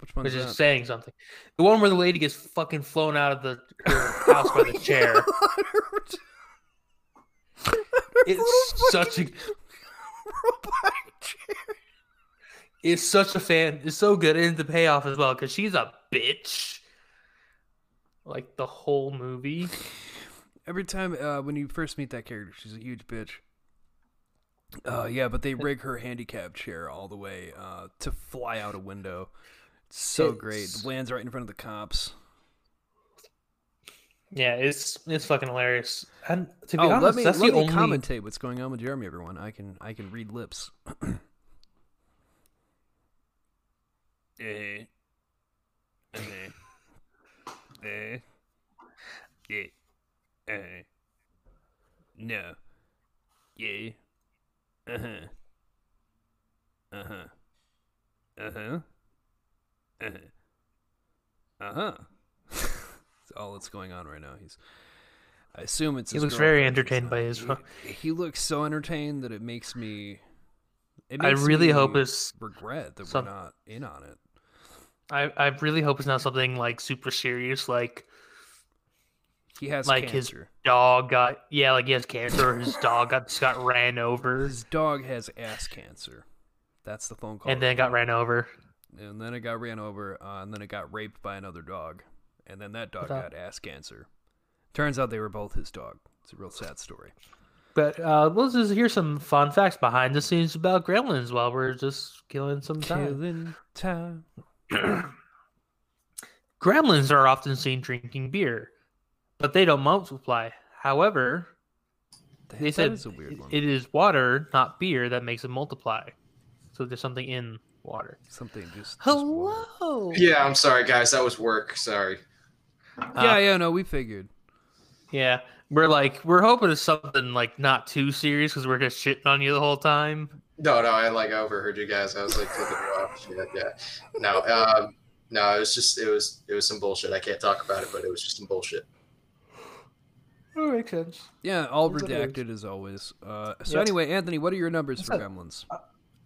which one's which is that? saying something. The one where the lady gets fucking flown out of the her house by the chair. It's such a chair. it's such a fan. It's so good and the payoff as well because she's a bitch. Like the whole movie. Every time uh, when you first meet that character, she's a huge bitch. Uh, yeah, but they rig her handicap chair all the way uh, to fly out a window. It's so great. It's- Lands right in front of the cops. Yeah, it's it's fucking hilarious. And to be Oh, honest, let me that's let the me only. commentate what's going on with Jeremy. Everyone, I can I can read lips. eh, eh, eh, yeah, eh, no, yeah, uh huh, uh huh, uh huh, uh huh, uh huh. That's all that's going on right now. He's. I assume it's. He looks very entertained by his- He, he looks so entertained that it makes me. It I really me hope it's. regret that some- we're not in on it. I I really hope it's not something like super serious, like He has Like his- dog got yeah, like he has cancer. or His dog got just got ran over, His dog has ass cancer. That's the phone call. and then got ran over. and then it got ran over, uh, and then it got raped by another dog, and then that dog got ass cancer. Turns out they were both his dog. It's a real sad story. But uh, let's just hear some fun facts behind the scenes about gremlins while we're just killing some time. Killing time. Gremlins are often seen drinking beer, but they don't multiply. However, That, they that said a weird it is water, not beer, that makes it multiply. So there's something in water. Something just. just. Hello. Yeah, I'm sorry, guys. That was work. Sorry. Uh, yeah, yeah, no, we figured. Yeah, we're like we're hoping it's something like not too serious because we're just shitting on you the whole time. No, no, I like overheard you guys. I was like flipping you off. Shit, yeah. No, um, no, it was just it was it was some bullshit. I can't talk about it, but it was just some bullshit. That makes sense. Yeah, all Is what it redacted as always. Uh, so Yep. anyway, Anthony, what are your numbers for What's Gremlins?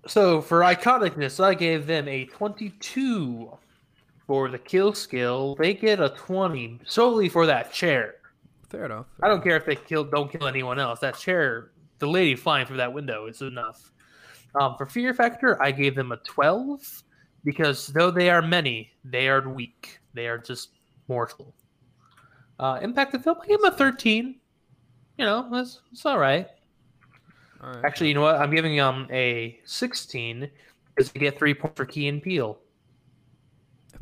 So for iconicness, I gave them a 22. For the kill skill, they get a 20 solely for that chair. Fair enough. I don't care if they kill don't kill anyone else. That chair, the lady flying through that window is enough. Um, for fear factor, I gave them a 12 because though they are many, they are weak. They are just mortal. Uh, impact of film, I gave them a 13. You know, that's it's all right. All right. Actually, you know what? I'm giving them a 16 because they get three points for Key and Peele.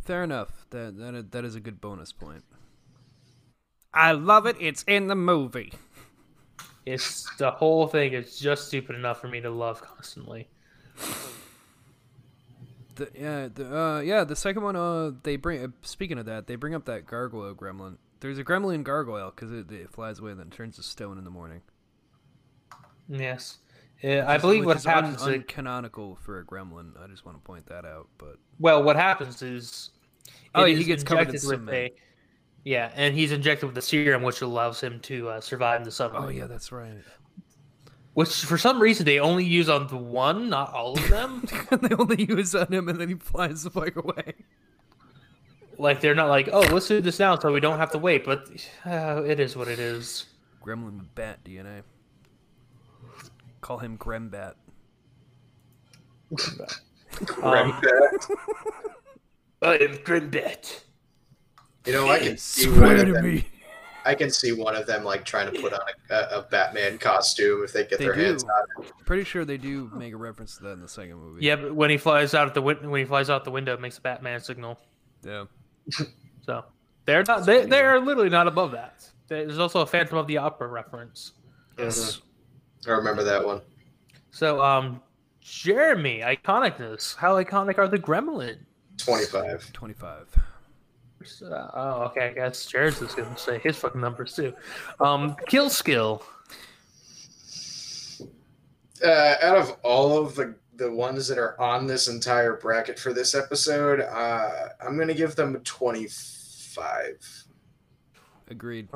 Fair enough. That that is, that is a good bonus point. I love it. It's in the movie. It's the whole thing is just stupid enough for me to love constantly. The, yeah, the, uh, yeah. The second one, uh, they bring. Uh, speaking of that, they bring up that gargoyle gremlin. There's a gremlin gargoyle because it, it flies away and then turns to stone in the morning. Yes. Uh, I believe what is happens un- uncanonical for a gremlin. I just want to point that out. But well, what happens is Oh, he gets covered in cement. a yeah, and he's injected with the serum, which allows him to uh, survive the submarine. oh yeah, that's right. Which for some reason they only use on the one, not all of them. they only use on him, and then he flies the fuck away. like they're not like, oh, let's do this now so we don't have to wait. But uh, it is what it is. Gremlin with bat DNA. Call him Grembat. Um, I am Grimbet. You know, I can see one of them, me. I can see one of them like trying to put on a, a, a Batman costume if they get They their hands on it. Pretty sure they do make a reference to that in the second movie. Yeah, but when he flies out at the win- when he flies out the window, it makes a Batman signal. Yeah. So they're not they they are literally not above that. There's also a Phantom of the Opera reference. Mhm. I remember that one. So um, Jeremy, iconicness. How iconic are the Gremlins? Twenty-five. 25. Uh, oh, okay. I guess Jared's is gonna say his fucking numbers too. Um, kill skill. Uh, out of all of the the ones that are on this entire bracket for this episode, uh, I'm gonna give them a twenty-five Agreed.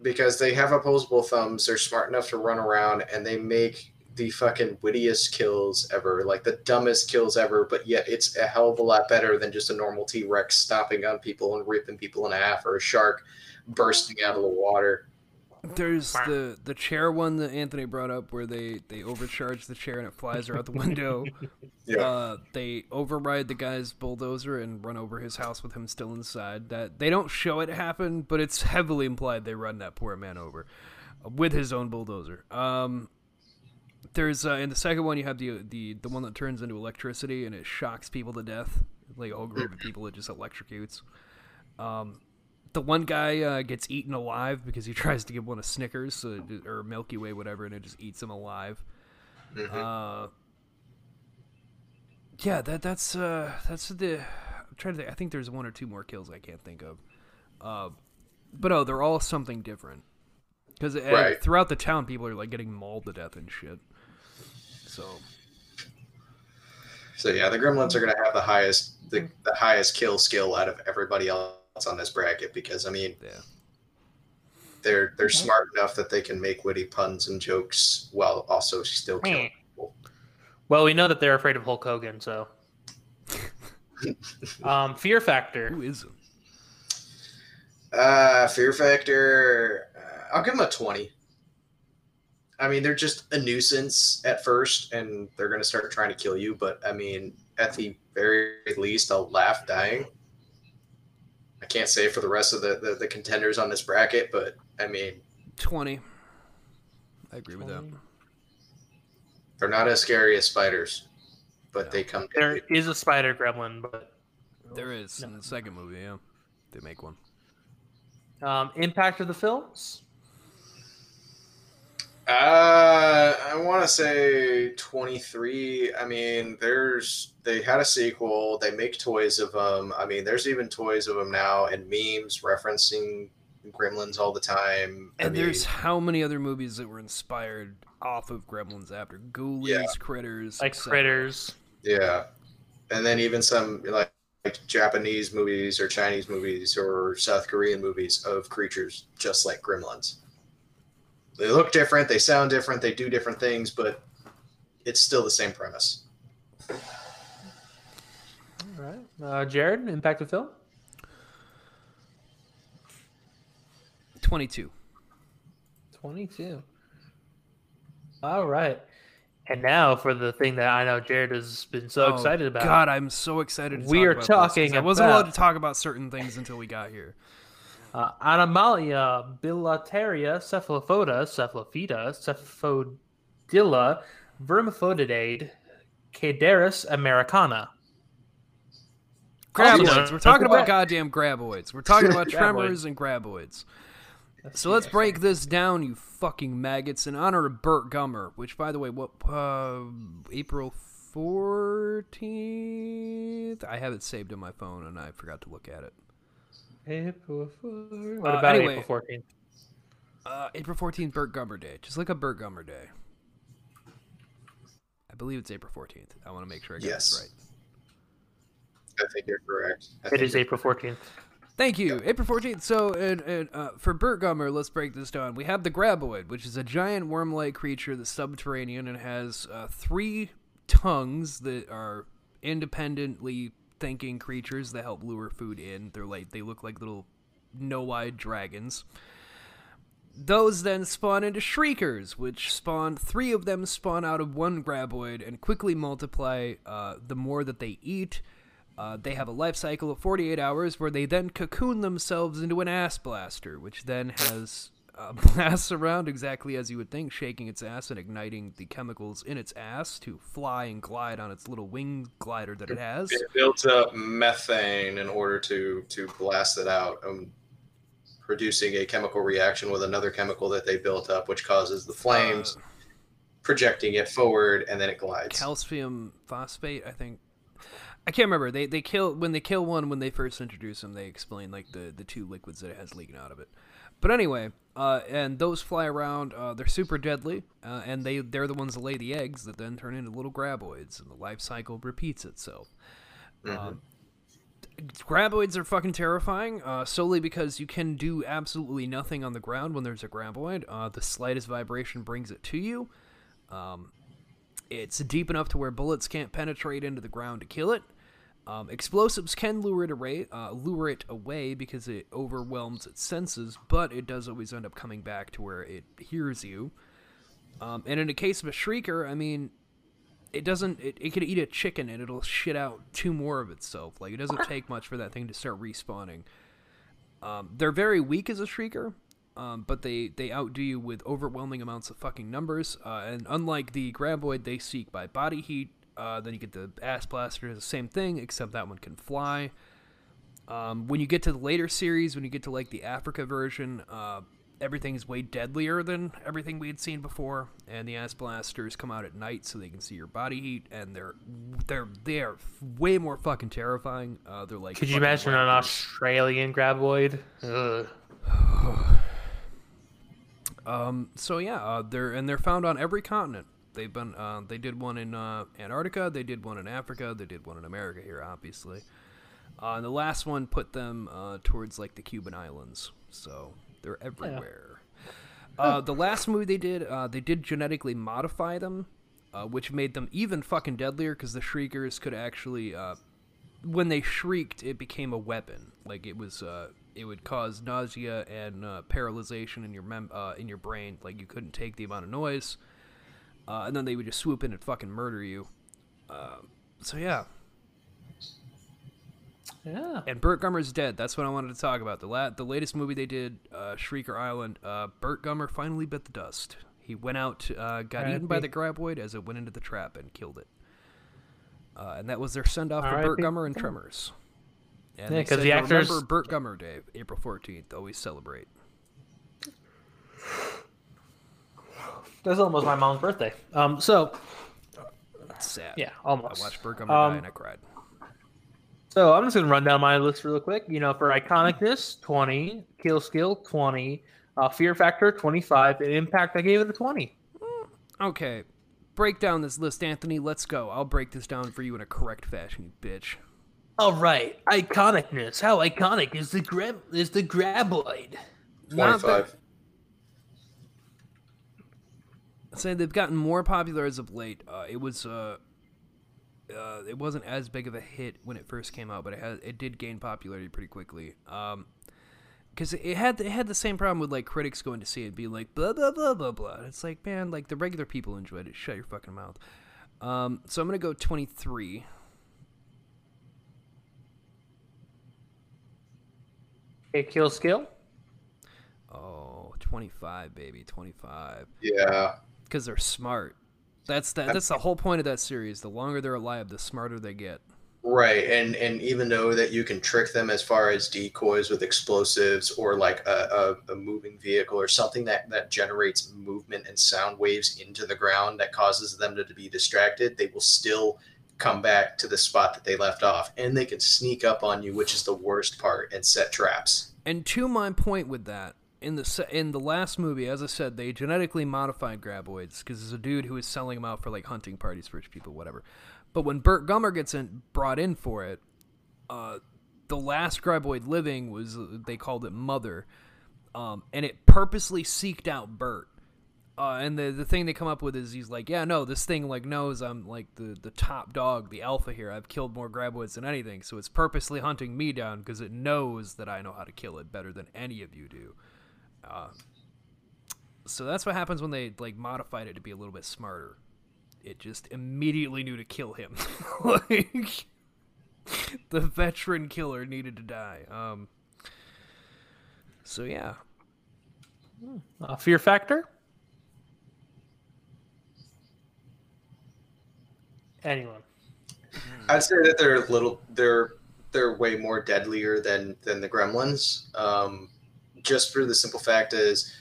because they have opposable thumbs. They're smart enough to run around, and they make the fucking wittiest kills ever, like the dumbest kills ever. But yet, it's a hell of a lot better than just a normal T Rex stomping on people and ripping people in half, or a shark bursting out of the water. There's the the chair one that Anthony brought up where they they overcharge the chair and it flies her out the window. Yeah. Uh, they override the guy's bulldozer and run over his house with him still inside. That they don't show it happen, but it's heavily implied they run that poor man over uh, with his own bulldozer. Um, there's uh, in the second one you have the the the one that turns into electricity and it shocks people to death, like a whole group of people it just electrocutes. Um, the one guy uh, gets eaten alive because he tries to give one a Snickers so it- or Milky Way, whatever, and it just eats him alive. Uh, yeah, that that's uh, that's the. I'm trying to think. I think there's one or two more kills I can't think of. Uh, but oh, they're all something different. Because Right. throughout the town, people are like getting mauled to death and shit. So So yeah, the Gremlins are gonna have the highest the, the highest kill skill out of everybody else on this bracket because I mean yeah, they're they're smart enough that they can make witty puns and jokes while also still killing people. Well, we know that they're afraid of Hulk Hogan, so. um, fear factor. who isn't? Uh, fear factor. Uh, I'll give them a twenty. I mean, they're just a nuisance at first, and they're gonna start trying to kill you. But I mean, at the very least, I'll laugh dying. I can't say for the rest of the, the, the contenders on this bracket, but I mean, Twenty. I agree with that. They're not as scary as spiders, but they come. There is a spider gremlin, but There is in the second movie. Yeah, they make one. um, impact of the films. Uh, I want to say 23. I mean, there's they had a sequel. They make toys of them. I mean, there's even toys of them now and memes referencing Gremlins all the time. I And mean, there's how many other movies that were inspired off of Gremlins after Ghoulies, Yeah. Critters, Like etc. critters. yeah, and then even some like, like Japanese movies or Chinese movies or South Korean movies of creatures just like Gremlins. They look different, they sound different, they do different things, but it's still the same premise. All right. Uh, Jared, impact of film. Twenty-two. 22. All right. And now for the thing that I know Jared has been so Oh, excited about. God, I'm so excited. To We talk are about this, 'cause talking I wasn't allowed to talk about certain things until we got here. Uh, Anomalia bilateria cephalophoda cephalophyta cephalodilla vermifolidade Cadaris americana. Graboids. We're talking about goddamn graboids. We're talking about tremors and graboids. So let's break this down, you fucking maggots, in honor of Burt Gummer, which, by the way, what uh, April fourteenth? I have it saved on my phone, and I forgot to look at it. April four- What Uh, about anyway. April 14th? Uh, April fourteenth, Burt Gummer Day. Just look up Burt Gummer Day. I believe it's April fourteenth. I want to make sure I get Yes. this right. I think you're correct. I It think is you're- April 14th. Thank you. April 14th. So, and, and, uh, for Burt Gummer, let's break this down. We have the Graboid, which is a giant worm like creature that's subterranean and has uh, three tongues that are independently thinking creatures that help lure food in. They're like, they look like little no eyed dragons. Those then spawn into Shriekers, which spawn, three of them spawn out of one Graboid and quickly multiply uh, the more that they eat. Uh, they have a life cycle of 48 hours where they then cocoon themselves into an ass blaster, which then has uh, blasts around exactly as you would think, shaking its ass and igniting the chemicals in its ass to fly and glide on its little wing glider that it has. It builds up methane in order to to blast it out, um, producing a chemical reaction with another chemical that they built up, which causes the flames, projecting it forward, and then it glides. calcium phosphate, I think. I can't remember. They they kill when they kill one when they first introduce him. They explain like the the two liquids that it has leaking out of it. But anyway, uh, and those fly around. Uh, they're super deadly, uh, and they they're the ones that lay the eggs that then turn into little graboids, and the life cycle repeats itself. Um, graboids are fucking terrifying, uh, solely because you can do absolutely nothing on the ground when there's a graboid. Uh, the slightest vibration brings it to you. Um, it's deep enough to where bullets can't penetrate into the ground to kill it. Um, explosives can lure it away, uh, lure it away because it overwhelms its senses, but it does always end up coming back to where it hears you. Um, and in the case of a shrieker, I mean, it doesn't. It, it could eat a chicken and it'll shit out two more of itself. Like it doesn't take much for that thing to start respawning. Um, they're very weak as a shrieker, um, but they they outdo you with overwhelming amounts of fucking numbers. Uh, and unlike the graboid, they seek by body heat. Uh, then you get the ass blaster, the same thing, except that one can fly. Um, when you get to the later series, when you get to like the Africa version, uh, everything's way deadlier than everything we had seen before, and the ass blasters come out at night so they can see your body heat, and they're they're they're way more fucking terrifying. Uh, they're like Could you imagine an. Australian graboid? Ugh. Um, so yeah, uh, they're and they're found on every continent. They've been uh, they did one in uh, Antarctica, they did one in Africa, they did one in America here, obviously. Uh, and the last one put them uh, towards like the Cuban islands, so they're everywhere. Uh, the last movie they did, uh, they did genetically modify them, uh, which made them even fucking deadlier because the shriekers could actually, uh, when they shrieked, it became a weapon. Like it was, uh, it would cause nausea and uh, paralyzation in your mem- uh, in your brain. Like you couldn't take the amount of noise, uh, and then they would just swoop in and fucking murder you. Uh, so yeah, Yeah. and Burt Gummer's dead. That's what I wanted to talk about. The la- the latest movie they did, uh, Shrieker Island. Uh, Burt Gummer finally bit the dust. He went out, uh, got eaten by the graboid as it went into the trap and killed it. Uh, and that was their send off for Burt. Gummer and Tremors. And Yeah, they 'cause said the actors- remember Burt Gummer Day, April fourteenth. Always celebrate. That's almost my mom's birthday. Um, so It's sad. yeah, almost. I watched Burt Gummer Um, die and I cried. So I'm just gonna run down my list real quick. You know, for iconicness, 20, kill skill, 20, uh, fear factor, 25, and impact, I gave it a 20. Okay, break down this list, Anthony. Let's go. I'll break this down for you in a correct fashion, you bitch. All right, iconicness. How iconic is the grab is the graboid? Not that- 25. Say they've gotten more popular as of late. Uh, it was uh, uh, it wasn't as big of a hit when it first came out, but it had it did gain popularity pretty quickly. Um, because it had it had the same problem with like critics going to see it, being like blah blah blah blah blah. It's like man, like the regular people enjoyed it. Shut your fucking mouth. Um, so I'm gonna go 23. Okay, kill skill. Oh, 25, baby, 25. Yeah. Because they're smart. That's that. That's the whole point of that series. The longer they're alive, the smarter they get. Right, and and even though that you can trick them as far as decoys with explosives or like a, a, a moving vehicle or something that that generates movement and sound waves into the ground that causes them to, to be distracted, they will still come back to the spot that they left off, and they can sneak up on you, which is the worst part, and set traps. And to my point with that, in the in the last movie, as I said, they genetically modified graboids because there's a dude who is selling them out for like hunting parties for rich people, whatever. But when Burt Gummer gets in, brought in for it, uh, the last graboid living was they called it Mother, um, and it purposely seeked out Burt. Uh, and the the thing they come up with is he's like, yeah, no, this thing like knows I'm like the the top dog, the alpha here. I've killed more graboids than anything, so it's purposely hunting me down because it knows that I know how to kill it better than any of you do. Uh, so that's what happens when they like modified it to be a little bit smarter. It just immediately knew to kill him. like the veteran killer needed to die. Um. So yeah, Uh, fear factor. Anyone? I'd say that they're little they're they're way more deadlier than than the gremlins. Um, just for the simple fact is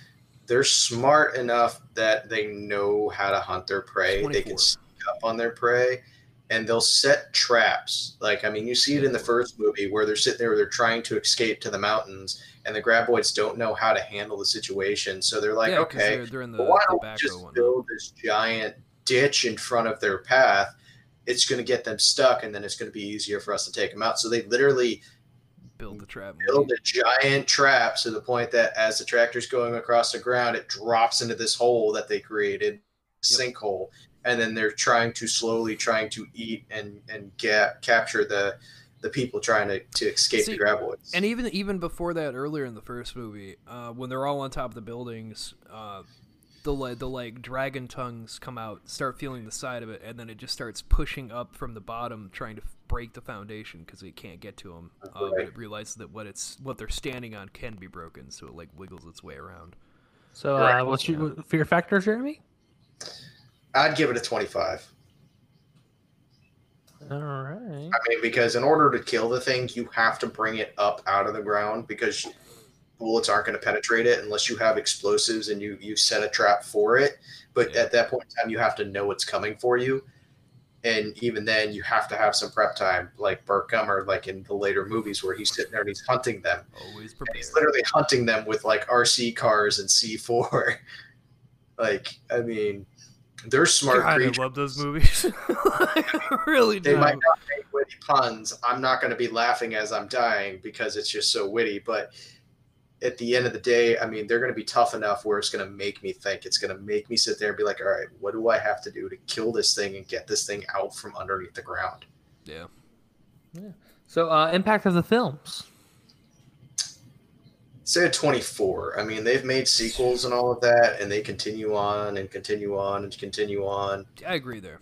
they're smart enough that they know how to hunt their prey. They can sneak up on their prey and they'll set traps. Like I mean, you see it in the first movie where they're sitting there, they're trying to escape to the mountains, and the graboids don't know how to handle the situation. So they're like, yeah, okay, they're, they're in the, why don't we just one. build this giant ditch in front of their path? It's going to get them stuck, and then it's going to be easier for us to take them out. So they literally Build the trap. build a giant trap to the point that as the tractor's going across the ground, it drops into this hole that they created, sinkhole, and then they're trying to slowly trying to eat and and get capture the the people trying to, to escape See, the graboids. And even even before that, earlier in the first movie, uh, when they're all on top of the buildings, uh, the like the like dragon tongues come out, start feeling the side of it, and then it just starts pushing up from the bottom, trying to break the foundation because it can't get to them. Uh, but Right. it realizes that what it's what they're standing on can be broken, so it like wiggles its way around. So, uh, Correct. what's your fear factor, Jeremy? I'd give it a 25. All right. I mean, because in order to kill the thing, you have to bring it up out of the ground because bullets aren't going to penetrate it unless you have explosives and you you set a trap for it. But Yeah. at that point in time, you have to know it's coming for you, and even then, you have to have some prep time, like Burt Gummer, like in the later movies where he's sitting there and he's hunting them. Always And he's literally hunting them with like RC cars and C4. like, I mean, they're smart God, I love those movies. I really They do. might not make witty puns. I'm not going to be laughing as I'm dying because it's just so witty. But at the end of the day, I mean, they're going to be tough enough where it's going to make me think. It's going to make me sit there and be like, all right, what do I have to do to kill this thing and get this thing out from underneath the ground? yeah. Yeah. So, uh, impact of the films. Say a 24. I mean, they've made sequels and all of that, and they continue on and continue on and continue on. I agree there.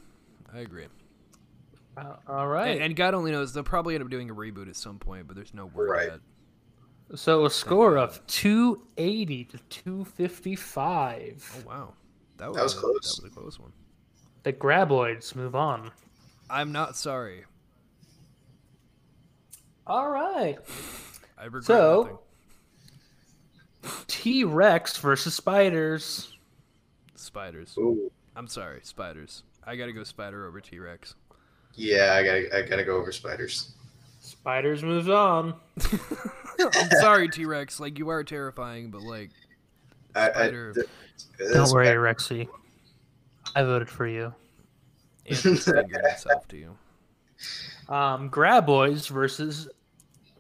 I agree. Uh, all right. And, and God only knows they'll probably end up doing a reboot at some point, but there's no word Right. yet. So, a score of 280 to 255. Oh wow. That was, That was close. That was a close one. The graboids move on. I'm not sorry. All right. I regret So- T Rex versus spiders. Spiders. Ooh. I'm sorry, spiders. I gotta go spider over T Rex. Yeah, I gotta I gotta go over spiders. Spiders moves on. I'm sorry, T Rex. Like you are terrifying, but like I, I, Spider. th- Don't worry, Rexy. I voted for you. Anthony's fingering himself to you. Um, Graboids versus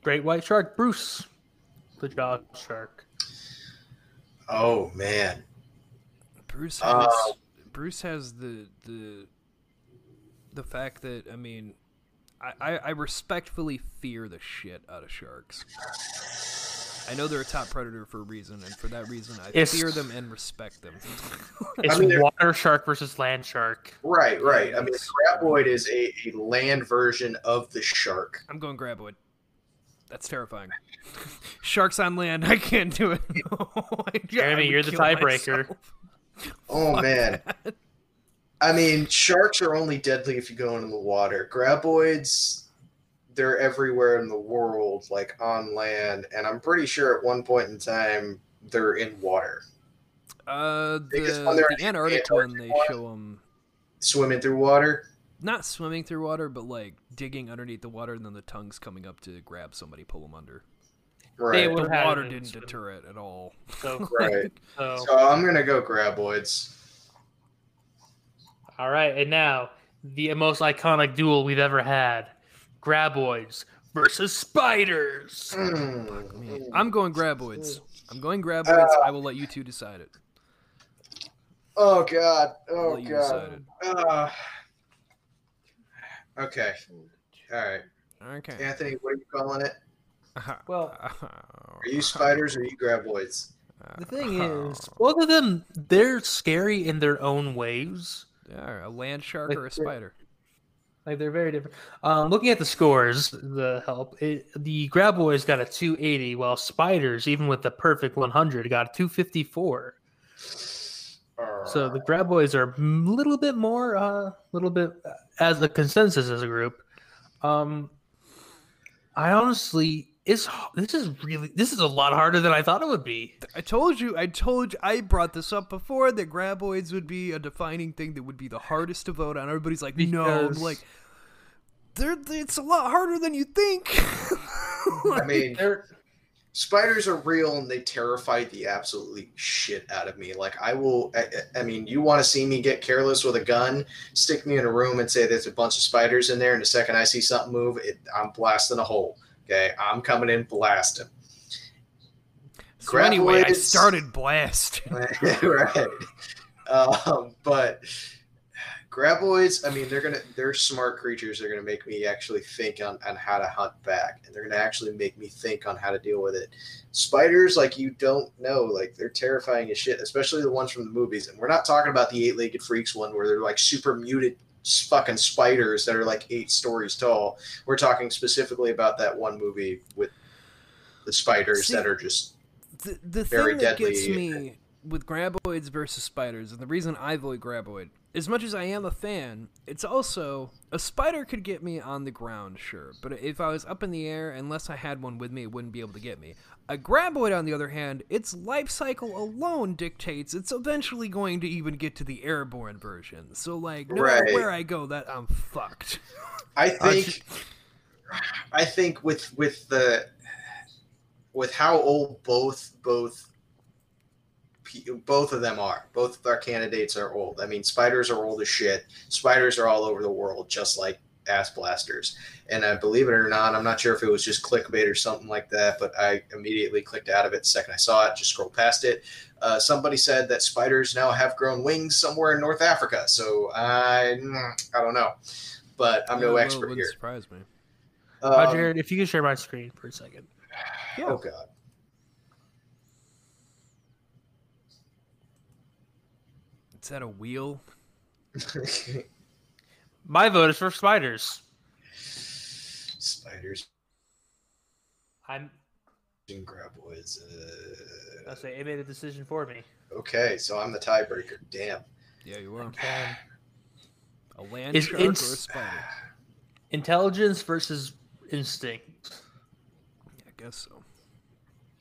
Great White Shark. Bruce, the Jaw Shark. Oh man. Bruce Uh, has Bruce has the the the fact that I mean I, I, I respectfully fear the shit out of sharks. I know they're a top predator for a reason, and for that reason I It's- fear them and respect them. It's mean, water shark versus land shark. Right, right. I mean, Yes. graboid is a, a land version of the shark. I'm going graboid. That's terrifying. Sharks on land, I can't do it. Oh no, I- Jeremy, you're the tiebreaker. myself. Oh man. I mean, sharks are only deadly if you go into the water. Graboids, they're everywhere in the world, like on land, and I'm pretty sure at one point in time they're in water, Uh, the, one the is the Antarctic one, they one. show them swimming through water. not swimming through water, but like digging underneath the water, and then the tongue's coming up to grab somebody, pull them under. Right, would- The water didn't swim- deter it at all. So, right. so So I'm gonna go graboids. All right, and now the most iconic duel we've ever had: Graboids versus spiders. I'm going graboids. I'm going graboids. Uh, I will let you two decide it. Oh god. I'll Oh let you decide god. it. Uh, okay. All right, Okay. Anthony. What are you calling it? Well, Are you spiders or are you graboids? the thing is, both of them they're scary in their own ways. Yeah, a land shark Like, or a spider? Like they're very different. Um, looking at the scores, the help it, the boys got a 280, while Spiders, even with the perfect 100, got a 254. So the graboids are a little bit more, a little bit uh, as a consensus as a group. Um, I honestly, it's this is really this is a lot harder than I thought it would be. I told you, I told you, I brought this up before that graboids would be a defining thing that would be the hardest to vote on. Everybody's like, no, I'm like, they're, it's a lot harder than you think. I mean, They're spiders are real and they terrify the absolutely shit out of me. Like I will, I, I mean, you want to see me get careless with a gun, stick me in a room and say there's a bunch of spiders in there, and the second I see something move, it, I'm blasting a hole. Okay, I'm coming in blasting. so anyway, I Graboids- started blasting. right. Um, but graboids, I mean, they're gonna they're smart creatures. They're gonna make me actually think on, on how to hunt back, and they're gonna actually make me think on how to deal with it. Spiders, like you don't know, like they're terrifying as shit, especially the ones from the movies. And we're not talking about the eight-legged freaks one where they're like super muted fucking spiders that are like eight stories tall. We're talking specifically about that one movie with the spiders See, that are just the, the Very thing that gets me with graboids versus spiders, and the reason I avoid graboid, as much as I am a fan, it's also a spider could get me on the ground, sure, but if I was up in the air, unless I had one with me, it wouldn't be able to get me. A graboid, on the other hand, its life cycle alone dictates it's eventually going to even get to the airborne version. So, like, no matter where I go, that I'm fucked. I think I think with with the with how old both both both of them are. Both of our candidates are old. I mean, spiders are old as shit. Spiders are all over the world, just like ass blasters. And I believe it or not, I'm not sure if it was just clickbait or something like that, but I immediately clicked out of it the second I saw it. Just scrolled past it. Uh, somebody said that spiders now have grown wings somewhere in North Africa. So I I don't know, but I'm no Yeah, expert wouldn't here. surprise me. Um, Jared. If you could share my screen for a second. Oh god. Is that a wheel? My vote is for Spiders. Spiders. I'm Graboids. I Uh, say it made a decision for me. okay, so I'm the tiebreaker. Damn. Yeah, you are. Um, A land Is shark or a spider? intelligence versus instinct. I guess so.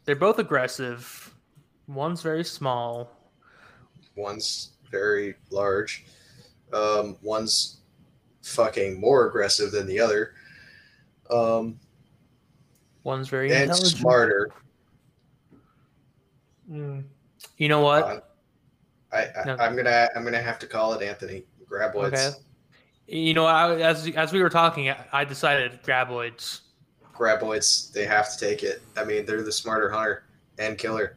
They're both aggressive. One's very small. One's very large. Um, one's fucking more aggressive than the other. Um, One's very and smarter. Mm. You know what? Uh, I, I No. I'm gonna I'm gonna have to call it Anthony Graboids. Okay. You know, I, as as we were talking, I- I decided graboids. Graboids, they have to take it. I mean, they're the smarter hunter and killer.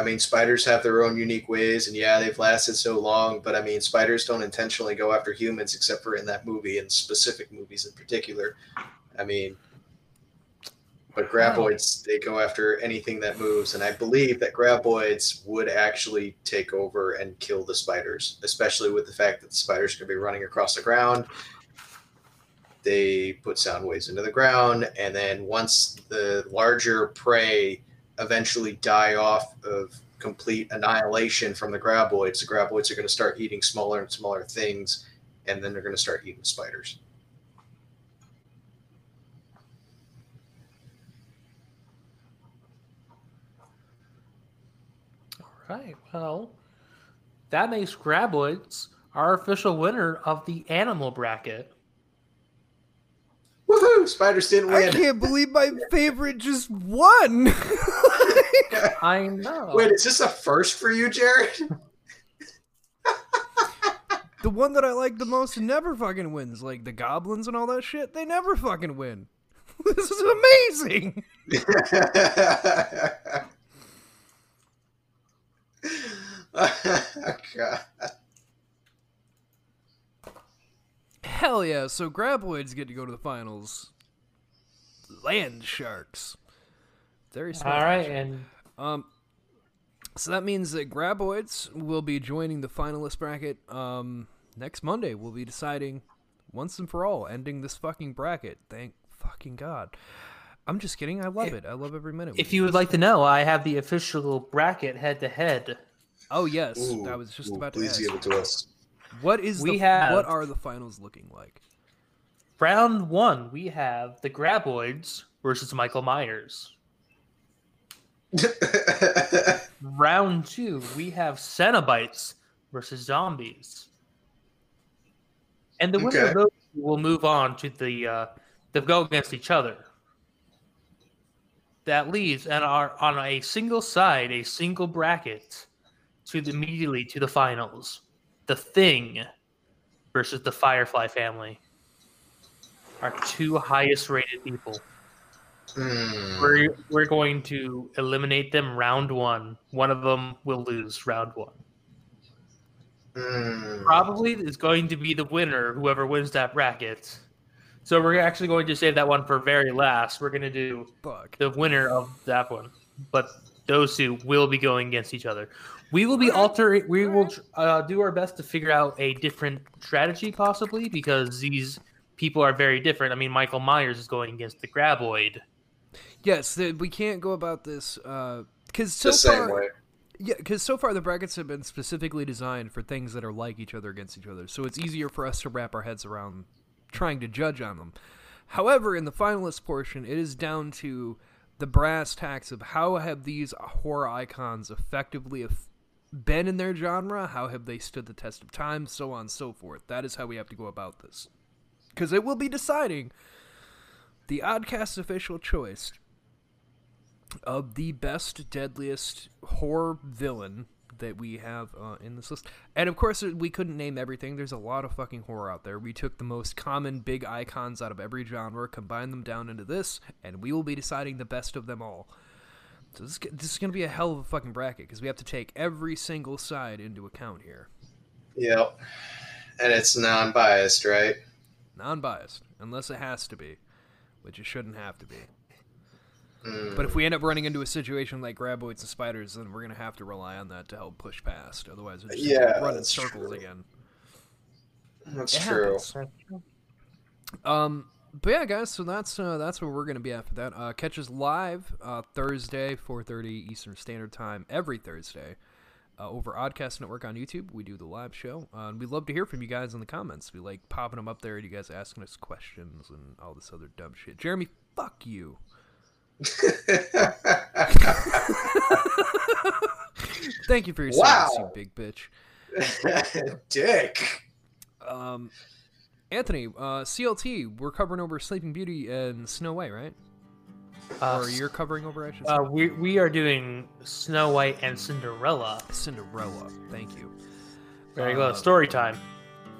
I mean, spiders have their own unique ways, and yeah, they've lasted so long. But I mean, spiders don't intentionally go after humans, except for in that movie and specific movies in particular. I mean, but graboids, they go after anything that moves, and I believe that graboids would actually take over and kill the spiders, especially with the fact that the spiders could be running across the ground. They put sound waves into the ground, and then once the larger prey eventually die off of complete annihilation from the graboids, the graboids are going to start eating smaller and smaller things, and then they're going to start eating spiders. All right. Well, that makes graboids our official winner of the animal bracket. Woohoo! Spiders didn't win. I can't believe my favorite just won. I know. Wait, is this a first for you, Jared? the one that I like the most never fucking wins. Like the goblins and all that shit, they never fucking win. This is amazing. Oh, God. Hell yeah! So graboids get to go to the finals. Land sharks. Very smart. All right, and Um, so that means that graboids will be joining the finalist bracket. Um, next Monday we'll be deciding once and for all, ending this fucking bracket. Thank fucking god. I'm just kidding. I love it. I love every minute. if you would like to know, I have the official bracket head to head. oh yes, Ooh, I was just ooh, about to please ask. give it to us. What is We the have- what are the finals looking like? Round one, we have the graboids versus Michael Myers. Round two, we have Cenobites versus zombies. And the winner okay. of those will move on to the uh, to go against each other. That leaves and are on a single side, a single bracket, to the, immediately to the finals. The Thing versus the Firefly family. are two highest rated people. Hmm. We're we're going to eliminate them round one. One of them will lose round one. Hmm. Probably is going to be the winner, whoever wins that bracket. So we're actually going to save that one for very last. We're going to do Fuck. the winner of that one, but those two will be going against each other. We will be alter. We will uh, do our best to figure out a different strategy, possibly because these people are very different. I mean, Michael Myers is going against the Graboid. Yes, the, we can't go about this because so the same far, way. yeah, because so far the brackets have been specifically designed for things that are like each other against each other, so it's easier for us to wrap our heads around trying to judge on them. However, in the finalist portion, it is down to the brass tacks of how have these horror icons effectively eff- been in their genre, how have they stood the test of time, so on and so forth. That is how we have to go about this, because it will be deciding the Oddcast official choice of the best, deadliest horror villain that we have uh, in this list. And of course, we couldn't name everything. There's a lot of fucking horror out there. We took the most common big icons out of every genre, combined them down into this, and we will be deciding the best of them all. So this, is- this is going to be a hell of a fucking bracket because we have to take every single side into account here. Yep. And it's non-biased, right? Non biased, unless it has to be, which it shouldn't have to be. Hmm. But if we end up running into a situation like graboids and spiders, then we're gonna have to rely on that to help push past. Otherwise, we're just Yeah, gonna run in circles true. again. That's It true. happens. Um, but yeah, guys. So that's uh, that's where we're gonna be after that. Uh, catch us live uh, Thursday, 4:30 Eastern Standard Time every Thursday. Uh, over Oddcast Network on YouTube, we do the live show. Uh, and we'd love to hear from you guys in the comments. We like popping them up there, and you guys asking us questions and all this other dumb shit. Jeremy, fuck you. Thank you for your Wow. service, you big bitch. Dick. Um, Anthony, uh, CLT, we're covering over Sleeping Beauty and Snow White, right? Uh, or you're covering over, I should say. uh, we we are doing Snow White and Cinderella. Cinderella. Thank you. Very Uh. Story time.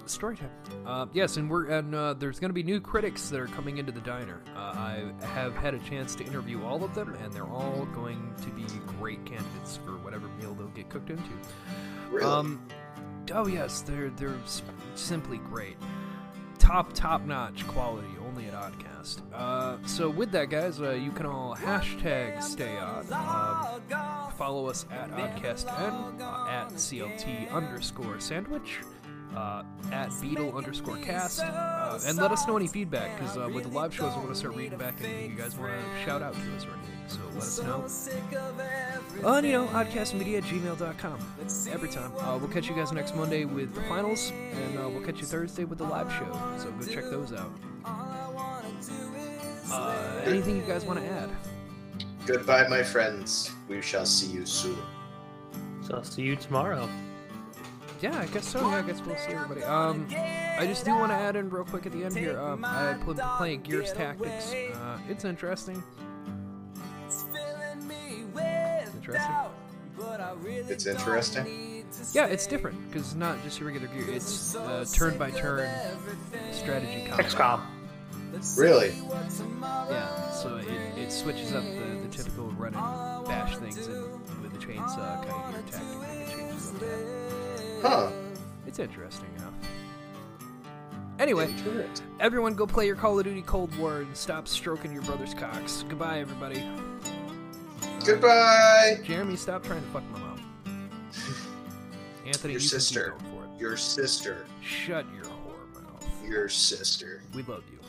Story time. Uh, yes, and we're and uh, there's going to be new critics that are coming into the diner. Uh, I have had a chance to interview all of them, and they're all going to be great candidates for whatever meal they'll get cooked into. Really? Um, oh yes, they're they're simply great, top top notch quality, only at Oddcast. Uh, so with that, guys, uh, you can all hashtag stay odd. Um, follow us at OddcastN, uh, at CLT underscore sandwich. Uh, at Beetle underscore cast, uh, and let us know any feedback because uh, with the live shows, I want to start reading back anything you guys want to shout out to us or anything. So let us know. On, you know, oddcastmedia at gmail.com. Every time. Uh, we'll catch you guys next Monday with the finals, and uh, we'll catch you Thursday with the live show. So go check those out. Uh, anything you guys want to add? Goodbye, my friends. We shall see you soon. So I'll see you tomorrow. Yeah, I guess so. Yeah, I guess we'll see everybody. Um, I just do want to add in real quick at the end here. Um, I pl- playing Gears Tactics. Uh, it's interesting. Interesting. It's interesting. Yeah, it's different because it's not just your regular gear. It's uh, turn-by-turn strategy combat. XCOM. Really? Yeah, so it, it switches up the, the typical run and bash things, and with the chainsaw kind of gear tactic thing, it changes up that. Huh. It's interesting enough. Anyway, everyone go play your Call of Duty Cold War and stop stroking your brother's cocks. Goodbye, everybody. Goodbye. Jeremy, stop trying to fuck my mom. Anthony, Your you sister. going for it. Your sister. Shut your whore mouth. Your sister. We love you.